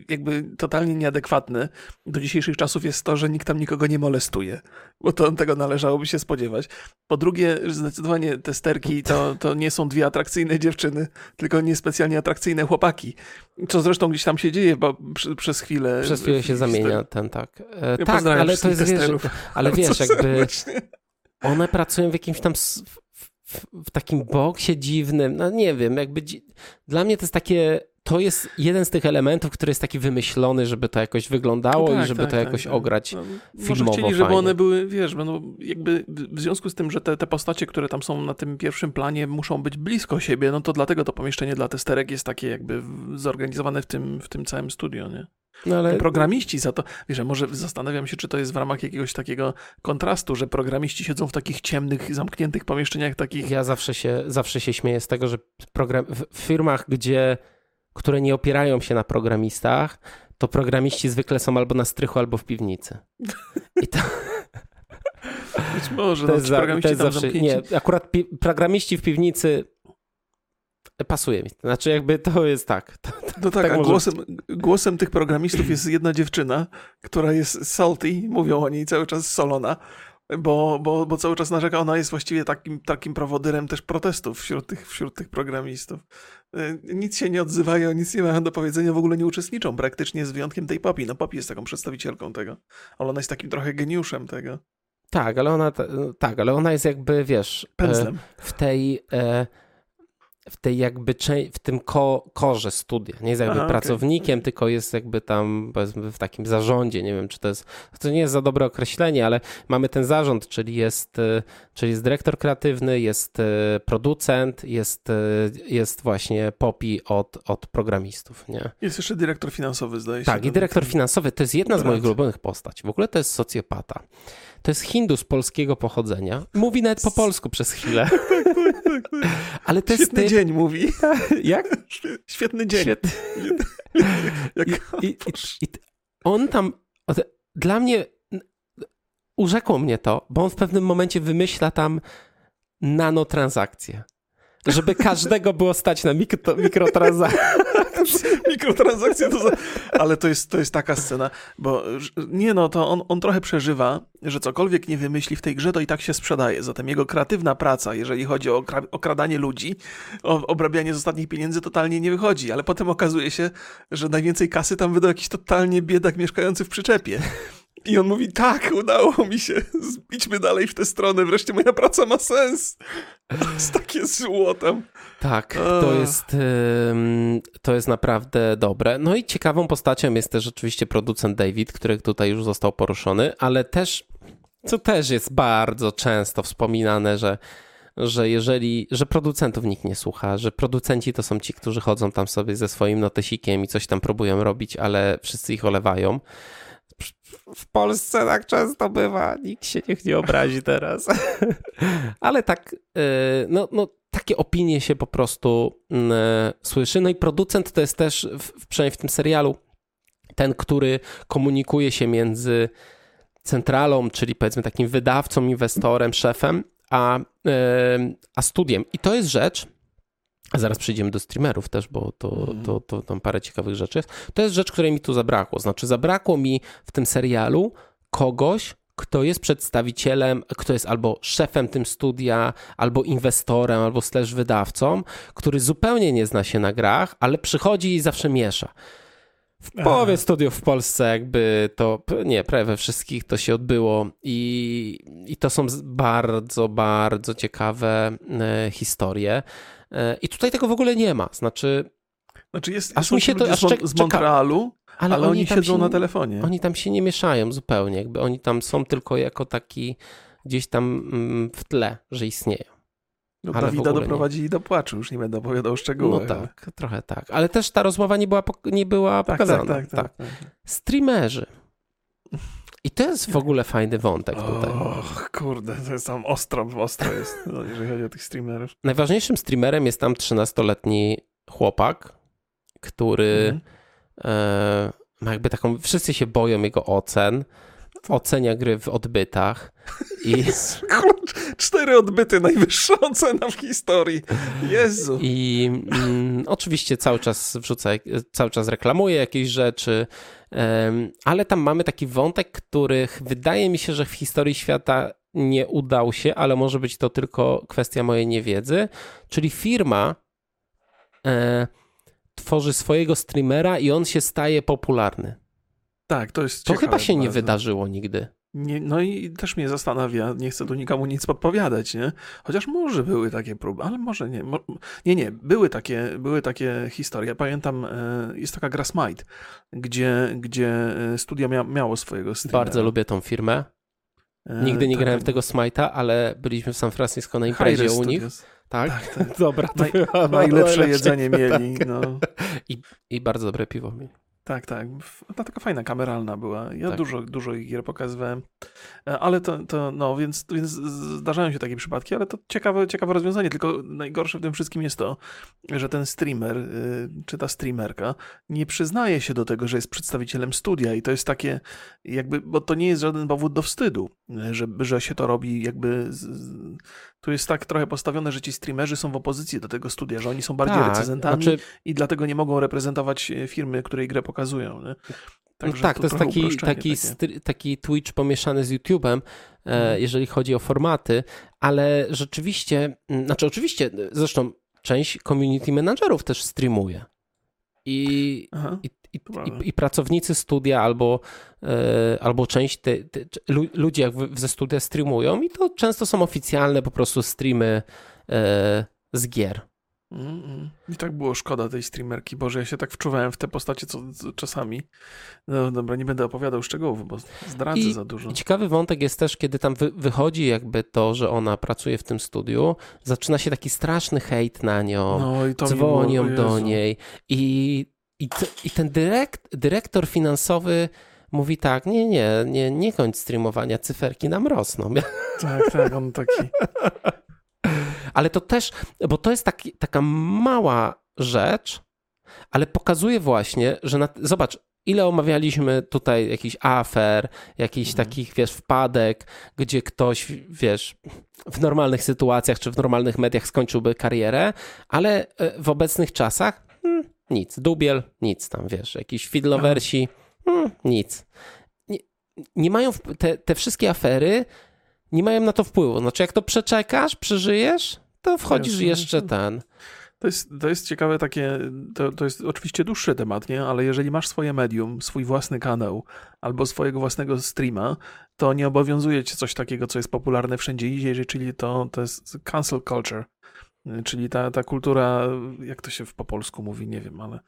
jakby totalnie nieadekwatne do dzisiejszych czasów jest to, że nikt tam nikogo nie molestuje, bo to tego należałoby się spodziewać. Po drugie, zdecydowanie te to, to nie są dwie atrakcyjne dziewczyny, tylko niespecjalnie atrakcyjne chłopaki. Co zresztą gdzieś tam się dzieje bo przy, przez chwilę. Przez chwilę się zamienia ten, tak. E, tak, ale to jest, wiesz, ale [laughs] wiesz, jakby one pracują w jakimś tam w, w, takim boksie dziwnym, no nie wiem, jakby dzi... dla mnie to jest takie to jest jeden z tych elementów, który jest taki wymyślony, żeby to jakoś wyglądało tak, i żeby tak, to tak, jakoś tak, ograć no, filmowo Może chcieli, żeby one były, wiesz, no, jakby w związku z tym, że te, te postacie, które tam są na tym pierwszym planie muszą być blisko siebie, no to dlatego to pomieszczenie dla testerek jest takie jakby zorganizowane w tym, w tym całym studio, nie? No ale... Programiści za to, wiesz, może zastanawiam się, czy to jest w ramach jakiegoś takiego kontrastu, że programiści siedzą w takich ciemnych, zamkniętych pomieszczeniach takich. Ja zawsze się, zawsze się śmieję z tego, że program... w firmach, gdzie które nie opierają się na programistach, to programiści zwykle są albo na strychu, albo w piwnicy. I to... Być może, [laughs] to no, jest, za, to jest zawsze, Nie, akurat pi, programiści w piwnicy pasuje mi. Znaczy jakby to jest tak. To, no tak, tak a głosem, głosem tych programistów jest jedna dziewczyna, która jest salty, mówią o niej cały czas solona, bo, bo, bo cały czas narzeka, ona jest właściwie takim, takim prowodyrem też protestów wśród tych, wśród tych programistów. E, nic się nie odzywają, nic nie mają do powiedzenia, w ogóle nie uczestniczą praktycznie z wyjątkiem tej Poppy. No Poppy jest taką przedstawicielką tego, ale ona jest takim trochę geniuszem tego. Tak, ale ona, tak, ale ona jest jakby, wiesz, e, Pędzlem. w tej e, w tej jakby w tym ko korze studia. Nie jest jakby Aha, pracownikiem, okay. tylko jest jakby tam powiedzmy w takim zarządzie. Nie wiem, czy to jest, to nie jest za dobre określenie, ale mamy ten zarząd, czyli jest, e, czyli jest dyrektor kreatywny, jest e, producent, jest, e, jest właśnie popi od, od programistów. Nie? Jest jeszcze dyrektor finansowy, zdaje się. Tak, i dyrektor finansowy to jest jedna z moich ulubionych postaci. W ogóle to jest socjopata. To jest Hindus polskiego pochodzenia. Mówi nawet po polsku przez chwilę. [laughs] Ale to Świetny dzień mówi. Jak? Świetny dzień. Świetny... [laughs] Jak... I, i, i, on tam... Dla mnie urzekło mnie to, bo on w pewnym momencie wymyśla tam nanotransakcje. Żeby każdego było stać na mikro, mikrotransakcje. [laughs] Mikrotransakcje to za... Ale to jest, to jest taka scena, bo nie no, to on, on trochę przeżywa, że cokolwiek nie wymyśli w tej grze, to i tak się sprzedaje. Zatem jego kreatywna praca, jeżeli chodzi o okradanie ludzi, o obrabianie z ostatnich pieniędzy, totalnie nie wychodzi. Ale potem okazuje się, że najwięcej kasy tam wydał jakiś totalnie biedak mieszkający w przyczepie. I on mówi, tak, udało mi się, idźmy dalej w tę stronę, wreszcie moja praca ma sens. Takie zło tam. Tak, to jest, to jest naprawdę dobre. No i ciekawą postacią jest też oczywiście producent David, który tutaj już został poruszony, ale też, co też jest bardzo często wspominane, że że jeżeli, że producentów nikt nie słucha, że producenci to są ci, którzy chodzą tam sobie ze swoim notesikiem i coś tam próbują robić, ale wszyscy ich olewają. W Polsce tak często bywa, nikt się niech nie obrazi teraz. [laughs] ale tak, e, no, no takie opinie się po prostu mm, słyszy. No i producent to jest też, w, przynajmniej w tym serialu, ten, który komunikuje się między centralą, czyli powiedzmy takim wydawcą, inwestorem, szefem, a, a studiem. I to jest rzecz, zaraz przejdziemy do streamerów też, bo to, mhm. to, to tam parę ciekawych rzeczy jest. To jest rzecz, której mi tu zabrakło. Znaczy, zabrakło mi w tym serialu kogoś, kto jest przedstawicielem, kto jest albo szefem tym studia, albo inwestorem, albo slash wydawcą, który zupełnie nie zna się na grach, ale przychodzi i zawsze miesza. W połowie studiów w Polsce jakby to, nie, prawie we wszystkich to się odbyło i, i to są bardzo, bardzo ciekawe e, historie. E, I tutaj tego w ogóle nie ma. Znaczy, znaczy jest, aż mi się to aż z, Montrealu, ale, ale oni, oni siedzą się, na telefonie. Oni tam się nie mieszają zupełnie, jakby oni tam są tylko jako taki gdzieś tam mm, w tle, że istnieją. No, ale Dawida doprowadzili nie. do płaczu, już nie będę opowiadał szczegółów. No tak, trochę tak. Ale też ta rozmowa nie była, nie była tak, pokazana. Tak, tak, tak, tak. Streamerzy. I to jest w ogóle fajny wątek tutaj. Och, kurde, to jest tam ostro, ostro jest, [laughs] no, jeżeli chodzi o tych streamerów. Najważniejszym streamerem jest tam 13-letni chłopak, który mhm. e, ma jakby taką, wszyscy się boją jego ocen, ocenia gry w odbytach. I... [laughs] Cztery odbyty, najwyższa ocena w historii. Jezu. I mm, oczywiście cały czas wrzuca, cały czas reklamuje jakieś rzeczy, um, ale tam mamy taki wątek, których wydaje mi się, że w historii świata nie udał się, ale może być to tylko kwestia mojej niewiedzy, czyli firma e, tworzy swojego streamera i on się staje popularny. Tak, to jest To chyba się bardzo. nie wydarzyło nigdy. Nie, no i też mnie zastanawia, nie chcę tu nikomu nic podpowiadać, nie? Chociaż może były takie próby, ale może nie. Mo, nie, nie, były takie, były takie historie. Pamiętam, e, jest taka gra Smite, gdzie, gdzie e, studio mia, miało swojego streamera. Bardzo lubię tą firmę. E, Nigdy nie tak, grałem w tego Smite'a, ale byliśmy w San Francisco na imprezie u nich. Tak? tak, tak. [laughs] Dobra, to Naj, najlepsze jedzenie mieli. [laughs] No. I, I bardzo dobre piwo mieli. Tak, tak. No, taka fajna, kameralna była. Ja tak. dużo, dużo ich gier pokazywałem. E, ale to, to no, więc, więc zdarzają się takie przypadki, ale to ciekawe, ciekawe rozwiązanie. Tylko najgorsze w tym wszystkim jest to, że ten streamer, y, czy ta streamerka, nie przyznaje się do tego, że jest przedstawicielem studia i to jest takie, jakby, bo to nie jest żaden powód do wstydu, że, że się to robi jakby z, tu jest tak trochę postawione, że ci streamerzy są w opozycji do tego studia, że oni są bardziej tak, recenzentami znaczy... i dlatego nie mogą reprezentować e, firmy, której grę pokazują. Nie? No tak, to jest taki, taki, taki Twitch pomieszany z YouTube'em, hmm. jeżeli chodzi o formaty, ale rzeczywiście, znaczy oczywiście, zresztą część community managerów też streamuje. I, i, i, i, i pracownicy studia albo, e, albo część, te, te, ludzie jak ze studia streamują i to często są oficjalne po prostu streamy e, z gier. Mm, mm. I tak było szkoda tej streamerki, Boże, ja się tak wczuwałem w te postacie co, co czasami. No dobra, nie będę opowiadał szczegółów, bo zdradzę I, za dużo. Ciekawy wątek jest też, kiedy tam wy, wychodzi jakby to, że ona pracuje w tym studiu, zaczyna się taki straszny hejt na nią, no, i to dzwonią do niej i i, i ten dyrekt, dyrektor finansowy mówi tak, nie, nie, nie, nie kończ streamowania, cyferki nam rosną. [laughs] Tak, tak, on taki... Ale to też, bo to jest taki, taka mała rzecz, ale pokazuje właśnie, że na, zobacz, ile omawialiśmy tutaj jakichś afer, jakichś mhm. takich, wiesz, wpadek, gdzie ktoś, wiesz, w normalnych sytuacjach czy w normalnych mediach skończyłby karierę, ale e, w obecnych czasach nic. Dubiel, nic tam, wiesz, jakiś fiddlowersi, hmm, nic. Nie, nie mają, te, te wszystkie afery nie mają na to wpływu. Znaczy, jak to przeczekasz, przeżyjesz, to wchodzisz jeszcze ten. To jest, to jest ciekawe takie, to, to jest oczywiście dłuższy temat, nie? Ale jeżeli masz swoje medium, swój własny kanał albo swojego własnego streama, to nie obowiązuje cię coś takiego, co jest popularne wszędzie indziej, czyli to, to jest cancel culture, czyli ta, ta kultura, jak to się po polsku mówi, nie wiem, ale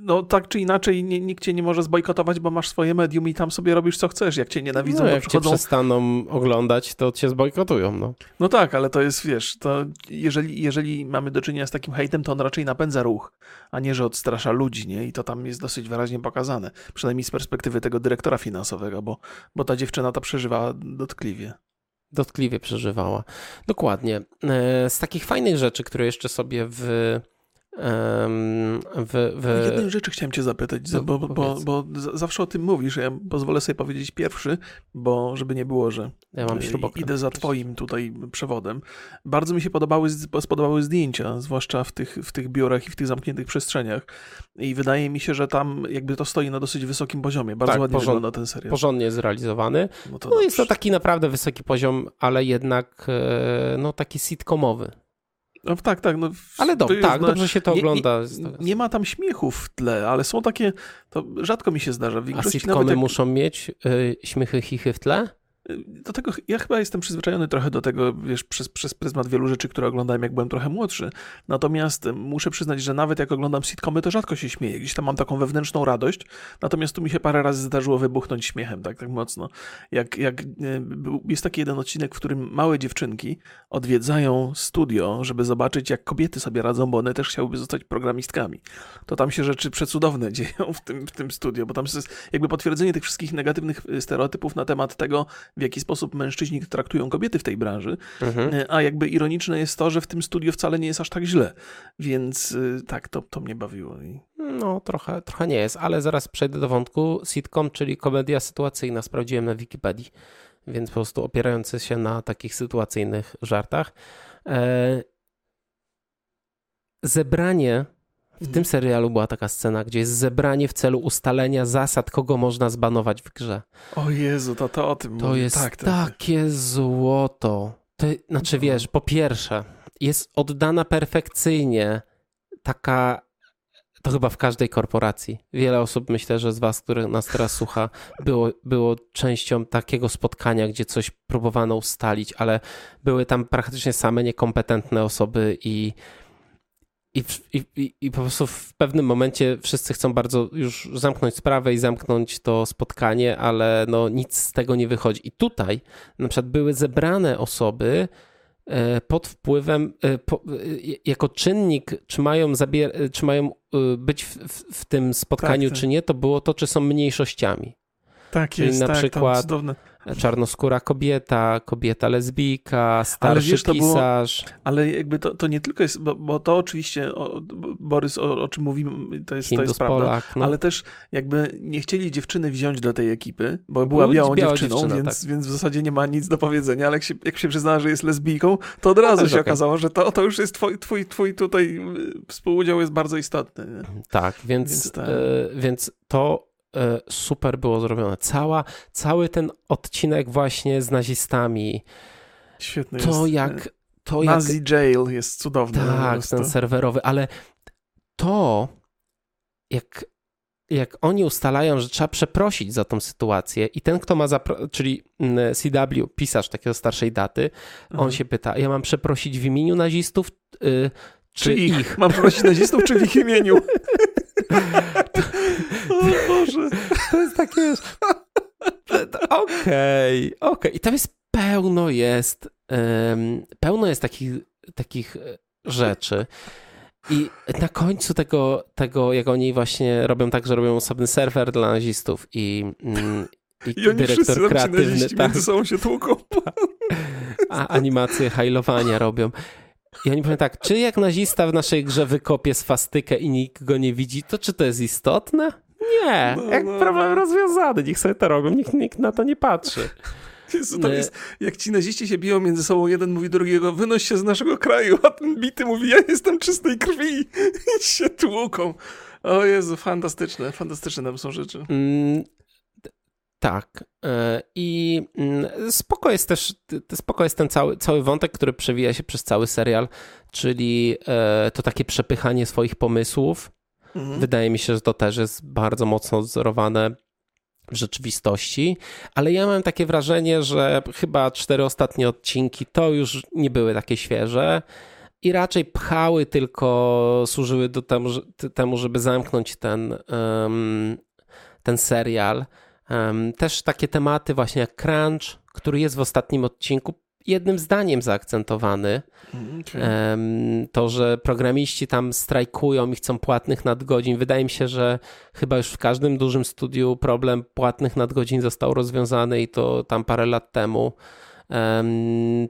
no tak czy inaczej nie, nikt cię nie może zbojkotować, bo masz swoje medium i tam sobie robisz co chcesz. Jak cię nienawidzą, no, jak przychodzą... cię przestaną oglądać, to cię zbojkotują, no. No tak, ale to jest, wiesz, to jeżeli, jeżeli mamy do czynienia z takim hejtem, to on raczej napędza ruch, a nie, że odstrasza ludzi, nie? I to tam jest dosyć wyraźnie pokazane. Przynajmniej z perspektywy tego dyrektora finansowego, bo, bo ta dziewczyna to przeżywała dotkliwie dotkliwie przeżywała. Dokładnie. E, z takich fajnych rzeczy, które jeszcze sobie w w, w... Jednej rzeczy chciałem cię zapytać, no, bo, bo, bo, zawsze o tym mówisz, ja pozwolę sobie powiedzieć pierwszy, bo żeby nie było, że ja mam idę za twoim tutaj przewodem. Bardzo mi się podobały, spodobały zdjęcia, zwłaszcza w tych, w tych biurach i w tych zamkniętych przestrzeniach i wydaje mi się, że tam jakby to stoi na dosyć wysokim poziomie. Bardzo tak, ładnie porząd, wygląda ten serial. Porządnie zrealizowany. No, to no jest to taki naprawdę wysoki poziom, ale jednak e, no taki sitcomowy. No tak, tak. No, ale tak, dobrze się to nie, ogląda. Nie, nie, ma tam śmiechów w tle, ale są takie, to rzadko mi się zdarza. W A sitcomy jak... muszą mieć y, śmiechy, chichy w tle? Do tego, ja chyba jestem przyzwyczajony trochę do tego, wiesz, przez, przez pryzmat wielu rzeczy, które oglądałem, jak byłem trochę młodszy. Natomiast muszę przyznać, że nawet jak oglądam sitcomy, to rzadko się śmieję. Gdzieś tam mam taką wewnętrzną radość, natomiast tu mi się parę razy zdarzyło wybuchnąć śmiechem, tak, tak mocno. Jak, jak e, jest taki jeden odcinek, w którym małe dziewczynki odwiedzają studio, żeby zobaczyć, jak kobiety sobie radzą, bo one też chciałyby zostać programistkami. To tam się rzeczy przecudowne [laughs] dzieją w tym, w tym studio, bo tam jest jakby potwierdzenie tych wszystkich negatywnych stereotypów na temat tego, w jaki sposób mężczyźni traktują kobiety w tej branży, mhm. E, a jakby ironiczne jest to, że w tym studiu wcale nie jest aż tak źle, więc y, tak, to, to mnie bawiło. No, trochę, trochę nie jest, ale zaraz przejdę do wątku. Sitcom, czyli komedia sytuacyjna, sprawdziłem na Wikipedii, więc po prostu opierający się na takich sytuacyjnych żartach. E... Zebranie w tym serialu była taka scena, gdzie jest zebranie w celu ustalenia zasad, kogo można zbanować w grze. O Jezu, to, to o tym To mówię. jest tak, tak, tak. takie złoto. To, znaczy no. wiesz, po pierwsze, jest oddana perfekcyjnie taka to chyba w każdej korporacji. Wiele osób, myślę, że z Was, które nas teraz słucha, było, było częścią takiego spotkania, gdzie coś próbowano ustalić, ale były tam praktycznie same niekompetentne osoby i i, i, I po prostu w pewnym momencie wszyscy chcą bardzo już zamknąć sprawę i zamknąć to spotkanie, ale no nic z tego nie wychodzi. I tutaj na przykład były zebrane osoby e, pod wpływem, e, po, e, jako czynnik, czy mają, zabier- czy mają być w, w, w tym spotkaniu, tak, tak. czy nie, to było to, czy są mniejszościami. Tak Czyli jest, na tak, przykład czarnoskóra kobieta, kobieta lesbijka, starszy ale wiesz, pisarz. Było, ale jakby to, to nie tylko jest, bo, bo to oczywiście, o, Borys, o, o, czym mówimy, to jest, Hindus, to jest prawda, Polak, no. ale też jakby nie chcieli dziewczyny wziąć do tej ekipy, bo była białą dziewczyną, dziewczyna, więc, tak. więc w zasadzie nie ma nic do powiedzenia, ale jak się, jak się przyznała, że jest lesbijką, to od razu no, się okay. okazało, że to, to już jest twój, twój, twój tutaj współudział jest bardzo istotny. Nie? Tak, więc, więc, tak. Y, więc to super było zrobione. Cała, cały ten odcinek właśnie z nazistami. Świetny to jest. Jak, to Nazi jak... Jail jest cudowny. Tak, ten serwerowy, ale to jak, jak oni ustalają, że trzeba przeprosić za tą sytuację i ten, kto ma, czyli mm, CW, pisarz takiego starszej daty, mhm. on się pyta, ja mam przeprosić w imieniu nazistów, y, czy, czy ich? ich? Mam przeprosić nazistów, czy w ich imieniu? [laughs] [laughs] o Boże. To jest takie... Okej, okej. Okay, okay. I tam jest pełno jest, um, pełno jest takich, takich e, rzeczy. I na końcu tego, tego, jak oni właśnie robią tak, że robią osobny serwer dla nazistów i, mm, i, I oni dyrektor kreatywny tak, między sobą się tłuką. A animacje hajlowania robią. I oni powiem tak, czy jak nazista w naszej grze wykopie swastykę i nikt go nie widzi, to czy to jest istotne? Nie, no, jak no, problem no. rozwiązany, niech sobie to robią, nikt, nikt na to nie patrzy. [laughs] Jezu, to jest, jak ci naziści się biją między sobą, jeden mówi drugiego, wynoś się z naszego kraju, a ten bity mówi, ja jestem czystej krwi [laughs] i się tłuką. O Jezu, fantastyczne, fantastyczne tam są rzeczy. Mm, Tak. E, I mm, spoko jest też, spoko jest ten cały, cały wątek, który przewija się przez cały serial, czyli e, to takie przepychanie swoich pomysłów. Mhm. Wydaje mi się, że to też jest bardzo mocno odzorowane w rzeczywistości, ale ja mam takie wrażenie, że chyba cztery ostatnie odcinki to już nie były takie świeże i raczej pchały tylko, służyły do temu, żeby zamknąć ten, ten serial. Też takie tematy właśnie jak crunch, który jest w ostatnim odcinku jednym zdaniem zaakcentowany. Mm, okay. To, że programiści tam strajkują i chcą płatnych nadgodzin. Wydaje mi się, że chyba już w każdym dużym studiu problem płatnych nadgodzin został rozwiązany i to tam parę lat temu.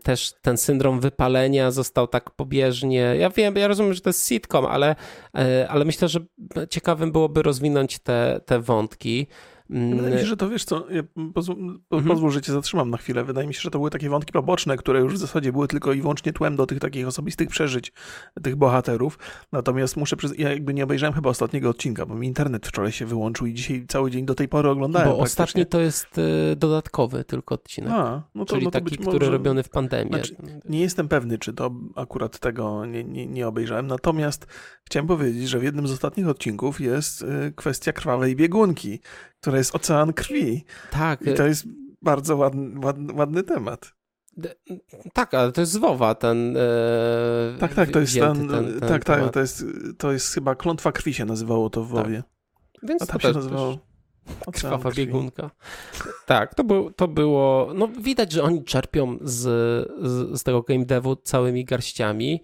Też ten syndrom wypalenia został tak pobieżnie. Ja wiem, ja rozumiem, że to jest sitcom, ale, e, ale myślę, że ciekawym byłoby rozwinąć te, te wątki. Wydaje mi się, że to wiesz co, ja pozwól, mhm. pozwól, że cię zatrzymam na chwilę. Wydaje mi się, że to były takie wątki poboczne, które już w zasadzie były tylko i wyłącznie tłem do tych takich osobistych przeżyć tych bohaterów. Natomiast muszę przyznać, ja jakby nie obejrzałem chyba ostatniego odcinka, bo mi internet wczoraj się wyłączył i dzisiaj cały dzień do tej pory oglądałem. Bo ostatni to jest y, dodatkowy tylko odcinek. A, no to, Czyli no to taki, który może... robiony w pandemii. Znaczy, nie jestem pewny, czy to akurat tego nie, nie, nie obejrzałem. Natomiast chciałem powiedzieć, że w jednym z ostatnich odcinków jest y, kwestia krwawej biegunki która jest ocean krwi. Tak. I to jest bardzo ładny, ładny, ładny temat. Tak, ale to jest zwowa ten. E, tak, tak, to jest ten, ten, ten tak, tak, to jest, to jest chyba klątwa krwi się nazywało to w WoWie. Tak. Więc A tam się nazywało. Krwawa biegunka. Tak, to, był, to było. No, widać, że oni czerpią z, z, z tego game devu całymi garściami.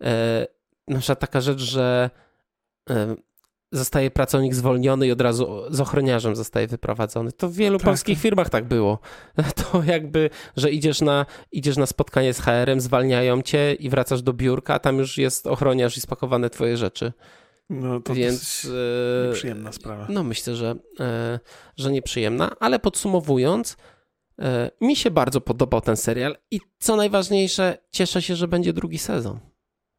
E, na przykład taka rzecz, że e, zostaje pracownik zwolniony i od razu z ochroniarzem zostaje wyprowadzony. To w wielu tak. polskich firmach tak było. [laughs] To jakby, że idziesz na, idziesz na spotkanie z HR-em, zwalniają cię i wracasz do biurka, a tam już jest ochroniarz i spakowane twoje rzeczy. No to Więc, e, nieprzyjemna sprawa. No myślę, że, e, że nieprzyjemna, ale podsumowując, e, mi się bardzo podobał ten serial i co najważniejsze, cieszę się, że będzie drugi sezon.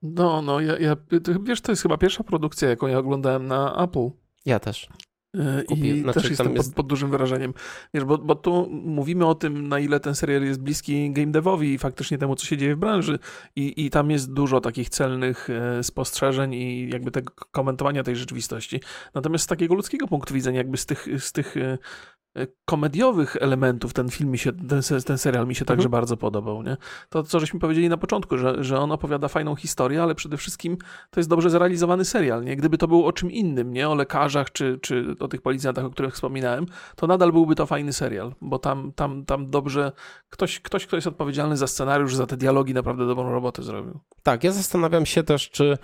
No, no, ja, ja, wiesz, to jest chyba pierwsza produkcja, jaką ja oglądałem na Apple. Ja też. E, I znaczy, też jestem jest... pod, pod, dużym wrażeniem. Wiesz, bo, bo tu mówimy o tym, na ile ten serial jest bliski game devowi i faktycznie temu, co się dzieje w branży. I, i tam jest dużo takich celnych e, spostrzeżeń i jakby tego komentowania tej rzeczywistości. Natomiast z takiego ludzkiego punktu widzenia, jakby z tych, z tych E, komediowych elementów ten film mi się, ten, ten serial mi się także mhm. bardzo podobał, nie? To, co żeśmy powiedzieli na początku, że, że on opowiada fajną historię, ale przede wszystkim to jest dobrze zrealizowany serial, nie? Gdyby to było o czym innym, nie? O lekarzach czy, czy o tych policjantach, o których wspominałem, to nadal byłby to fajny serial, bo tam, tam, tam dobrze ktoś, ktoś, kto jest odpowiedzialny za scenariusz, za te dialogi, naprawdę dobrą robotę zrobił. Tak, ja zastanawiam się też, czy,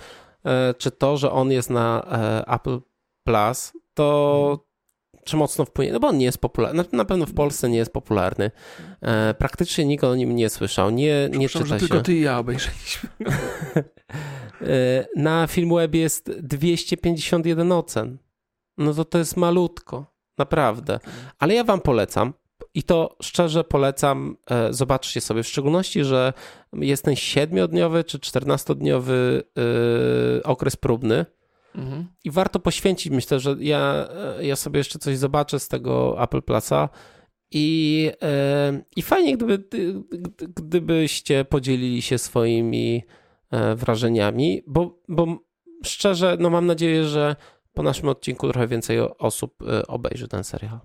e, czy to, że on jest na e, Apple Plus, to mhm czy mocno wpłynie, no bo on nie jest popularny, na, pewno w Polsce nie jest popularny. E, praktycznie nikt o nim nie słyszał, nie, nie czyta że się. tylko ty i ja obejrzeliśmy. [laughs] e, na Filmweb jest 251 ocen. No to to jest malutko, naprawdę. Ale ja wam polecam, i to szczerze polecam, e, zobaczcie sobie, w szczególności, że jest ten siedmiodniowy czy czternastodniowy e, okres próbny, Mhm. I warto poświęcić, myślę, że ja, ja sobie jeszcze coś zobaczę z tego Apple Plusa. I, e, I fajnie, gdyby, gdybyście podzielili się swoimi e, wrażeniami, bo, bo szczerze, no mam nadzieję, że po naszym odcinku trochę więcej osób e, obejrzy ten serial.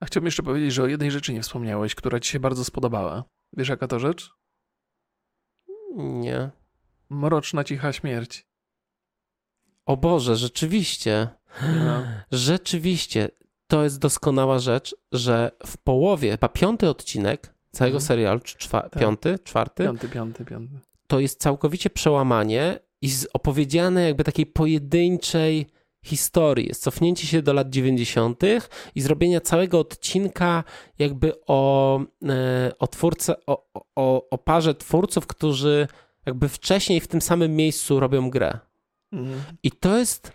A chciałbym jeszcze powiedzieć, że o jednej rzeczy nie wspomniałeś, która ci się bardzo spodobała. Wiesz, jaka to rzecz? Nie. Mroczna, cicha śmierć. O Boże, rzeczywiście. No. Rzeczywiście. To jest doskonała rzecz, że w połowie, chyba piąty odcinek całego mhm. serialu, czy czwa, tak. piąty, czwarty? Piąty, piąty, piąty. To jest całkowicie przełamanie i opowiedziane jakby takiej pojedynczej historii. Jest cofnięcie się do lat 90. i zrobienia całego odcinka jakby o, e, o twórce, o, o, o parze twórców, którzy jakby wcześniej w tym samym miejscu robią grę. I to jest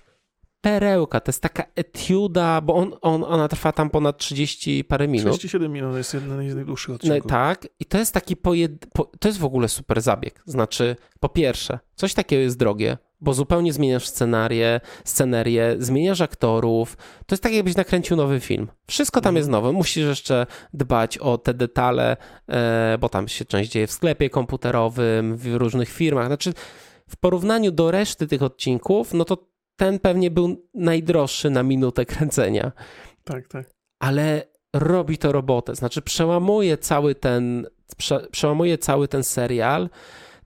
perełka, to jest taka etiuda, bo on, on, ona trwa tam ponad 30 parę minut. 37 minut to jest jeden z najdłuższych odcinków. No, tak, i to jest taki pojed... to jest w ogóle super zabieg. Znaczy, po pierwsze, coś takiego jest drogie, bo zupełnie zmieniasz scenarię, scenerię, zmieniasz aktorów. To jest tak, jakbyś nakręcił nowy film. Wszystko tam Mhm. jest nowe. Musisz jeszcze dbać o te detale, e, bo tam się część dzieje w sklepie komputerowym, w różnych firmach. Znaczy, w porównaniu do reszty tych odcinków, no to ten pewnie był najdroższy na minutę kręcenia, Tak, tak. ale robi to robotę. Znaczy, przełamuje cały ten, prze, przełamuje cały ten serial.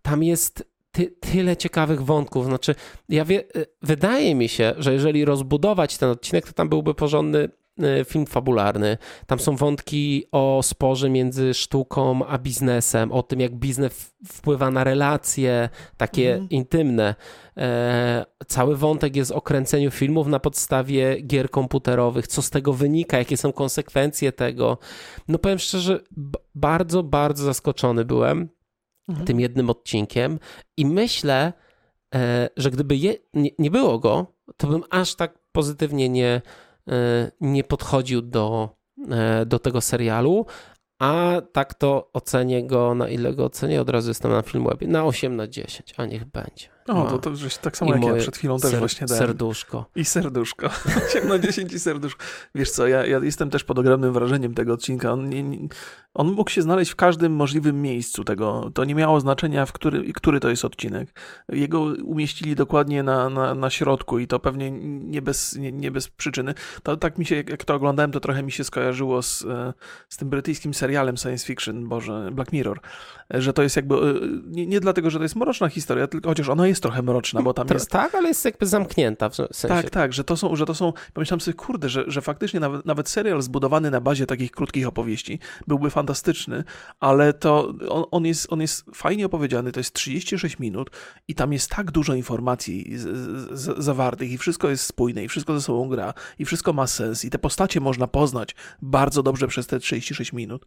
Tam jest ty, tyle ciekawych wątków. Znaczy, ja wie, wydaje mi się, że jeżeli rozbudować ten odcinek, to tam byłby porządny film fabularny. Tam są wątki o sporze między sztuką a biznesem, o tym, jak biznes wpływa na relacje takie Mhm. intymne. E, cały wątek jest o kręceniu filmów na podstawie gier komputerowych, co z tego wynika, jakie są konsekwencje tego. No powiem szczerze, bardzo, bardzo zaskoczony byłem Mhm. tym jednym odcinkiem i myślę, e, że gdyby je, nie, nie było go, to bym aż tak pozytywnie nie, e, nie podchodził do, e, do tego serialu, a tak to ocenię go, na ile go ocenię, od razu jestem na Filmwebie, na 8 na 10, a niech będzie. O, Ma. to, to żeś tak I samo jak ja przed chwilą też ser- właśnie dałem. Serduszko. I serduszko. 8 na 10 i serduszko. Wiesz co, ja, ja jestem też pod ogromnym wrażeniem tego odcinka. On, nie, nie, on mógł się znaleźć w każdym możliwym miejscu tego. To nie miało znaczenia, w który, który to jest odcinek. Jego umieścili dokładnie na, na, na środku i to pewnie nie bez, nie, nie bez przyczyny. To tak mi się, jak jak to oglądałem, to trochę mi się skojarzyło z, e, z tym brytyjskim serialem science fiction, Boże, Black Mirror. Że to jest jakby, e, nie, nie dlatego, że to jest mroczna historia, tylko chociaż ona jest trochę mroczna, bo tam Tro- jest Tak, ale jest jakby zamknięta w sensie. tak, tak, że to są, że to są, pomyślałem sobie, kurde, że, że faktycznie nawet, nawet serial zbudowany na bazie takich krótkich opowieści byłby fantastyczny, ale to on, on, jest, on jest fajnie opowiedziany, to jest 36 minut i tam jest tak dużo informacji z, z, zawartych i wszystko jest spójne i wszystko ze sobą gra i wszystko ma sens i te postacie można poznać bardzo dobrze przez te 36 minut.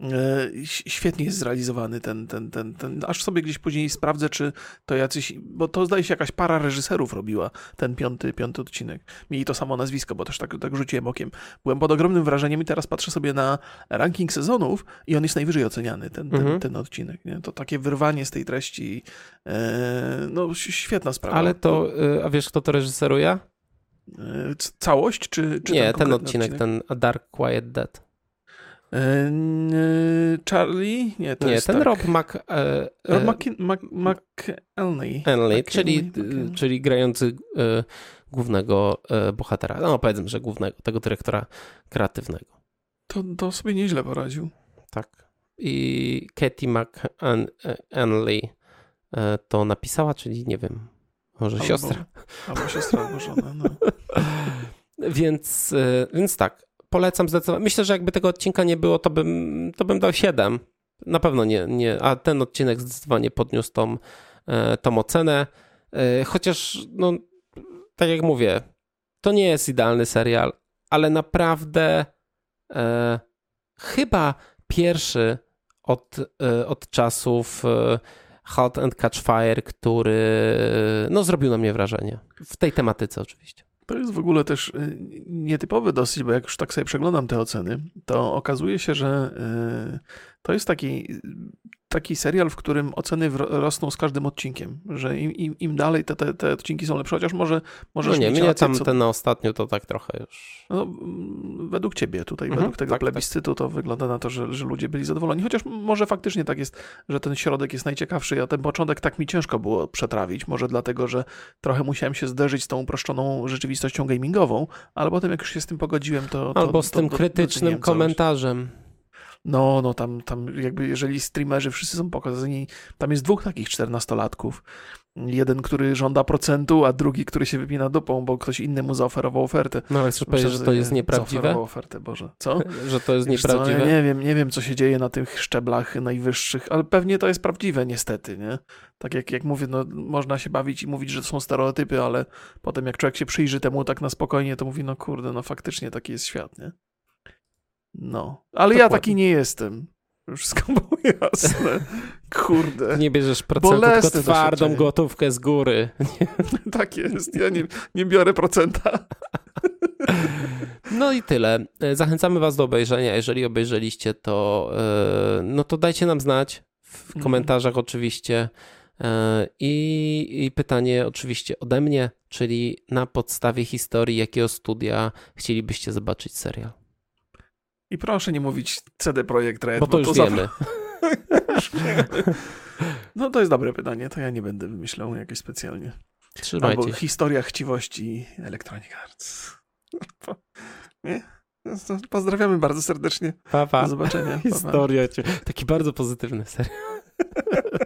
E, świetnie jest zrealizowany ten, ten, ten, ten, aż sobie gdzieś później sprawdzę, czy to jacyś, bo to zdaje się jakaś para reżyserów robiła ten piąty, piąty odcinek. Mieli to samo nazwisko, bo też tak, tak rzuciłem okiem. Byłem pod ogromnym wrażeniem i teraz patrzę sobie na ranking sezonów i on jest najwyżej oceniany, ten, ten, Mhm. ten odcinek. Nie? To takie wyrwanie z tej treści, e, no świetna sprawa. Ale to, y, a wiesz kto to reżyseruje? E, całość, czy, czy Nie, ten konkretny odcinek, ten A Dark Quiet Dead. N- Charlie? Nie, to Nie, ten tak. Rob Mac, e, Rob e, McElney. McElney, czyli, McElney. czyli grający e, głównego e, bohatera. No powiedzmy, że głównego, tego dyrektora kreatywnego. To, to sobie nieźle poradził. Tak. I Katie McEnley e, to napisała, czyli nie wiem, może Albo- siostra. Albo siostra, albo żona. No. [laughs] Więc, więc tak, polecam zdecydowanie. Myślę, że jakby tego odcinka nie było, to bym, to bym dał 7. Na pewno nie, nie, a ten odcinek zdecydowanie podniósł tą, e, tą ocenę. E, Chociaż, no, tak jak mówię, to nie jest idealny serial, ale naprawdę e, chyba pierwszy od, e, od czasów e, Halt and Catch Fire, który no, zrobił na mnie wrażenie. W tej tematyce oczywiście. To jest w ogóle też y, nietypowy dosyć, bo jak już tak sobie przeglądam te oceny, to okazuje się, że y, to jest taki, taki serial, w którym oceny rosną z każdym odcinkiem, że im, im, im dalej te, te, te odcinki są lepsze, chociaż może możesz No nie, mieć mnie rację, tam co, ten na ostatniu to tak trochę już. no, mm, według ciebie tutaj, Mhm, według tego tak, plebiscytu to wygląda na to, że, że ludzie byli zadowoleni, chociaż może faktycznie tak jest, że ten środek jest najciekawszy, a ten początek tak mi ciężko było przetrawić, może dlatego, że trochę musiałem się zderzyć z tą uproszczoną rzeczywistością gamingową, ale potem jak już się z tym pogodziłem, to... to Albo z to, tym to, krytycznym całość. No, no tam, tam jakby jeżeli streamerzy wszyscy są pokazani, tam jest dwóch takich czternastolatków. Jeden, który żąda procentu, a drugi, który się wypina dupą, bo ktoś inny mu zaoferował ofertę. No ale chcesz powiedzieć, że to jest nieprawdziwe? Zaoferował ofertę, Boże. Co? [laughs] Że to jest co, nieprawdziwe? ja nie wiem, nie wiem, co się dzieje na tych szczeblach najwyższych, ale pewnie to jest prawdziwe, niestety, nie? Tak jak, jak mówię, no, można się bawić i mówić, że to są stereotypy, ale potem jak człowiek się przyjrzy temu tak na spokojnie, to mówi, no kurde, no faktycznie taki jest świat, nie? No. Ale ja Dokładnie. taki nie jestem. Wszystko było [laughs] jasne. Kurde. Nie bierzesz Bolesne tylko twardą gotówkę z góry. [laughs] Tak jest. Ja nie, nie biorę procenta. No i tyle. E, Zachęcamy was do obejrzenia. Jeżeli obejrzeliście, to e, no to dajcie nam znać w Mhm. komentarzach oczywiście. E, I, I pytanie oczywiście ode mnie, czyli na podstawie historii jakiego studia chcielibyście zobaczyć serial? I proszę nie mówić CD Projekt Red. Bo to już za- wiemy. [laughs] No to jest dobre pytanie, to ja nie będę wymyślał jakoś specjalnie. Trzymajcie Albo historia chciwości Electronic Arts. [laughs] Nie? No to Pozdrawiamy bardzo serdecznie. Pa, pa. Do zobaczenia. Pa, pa. Historia. Taki bardzo pozytywny serial. [laughs]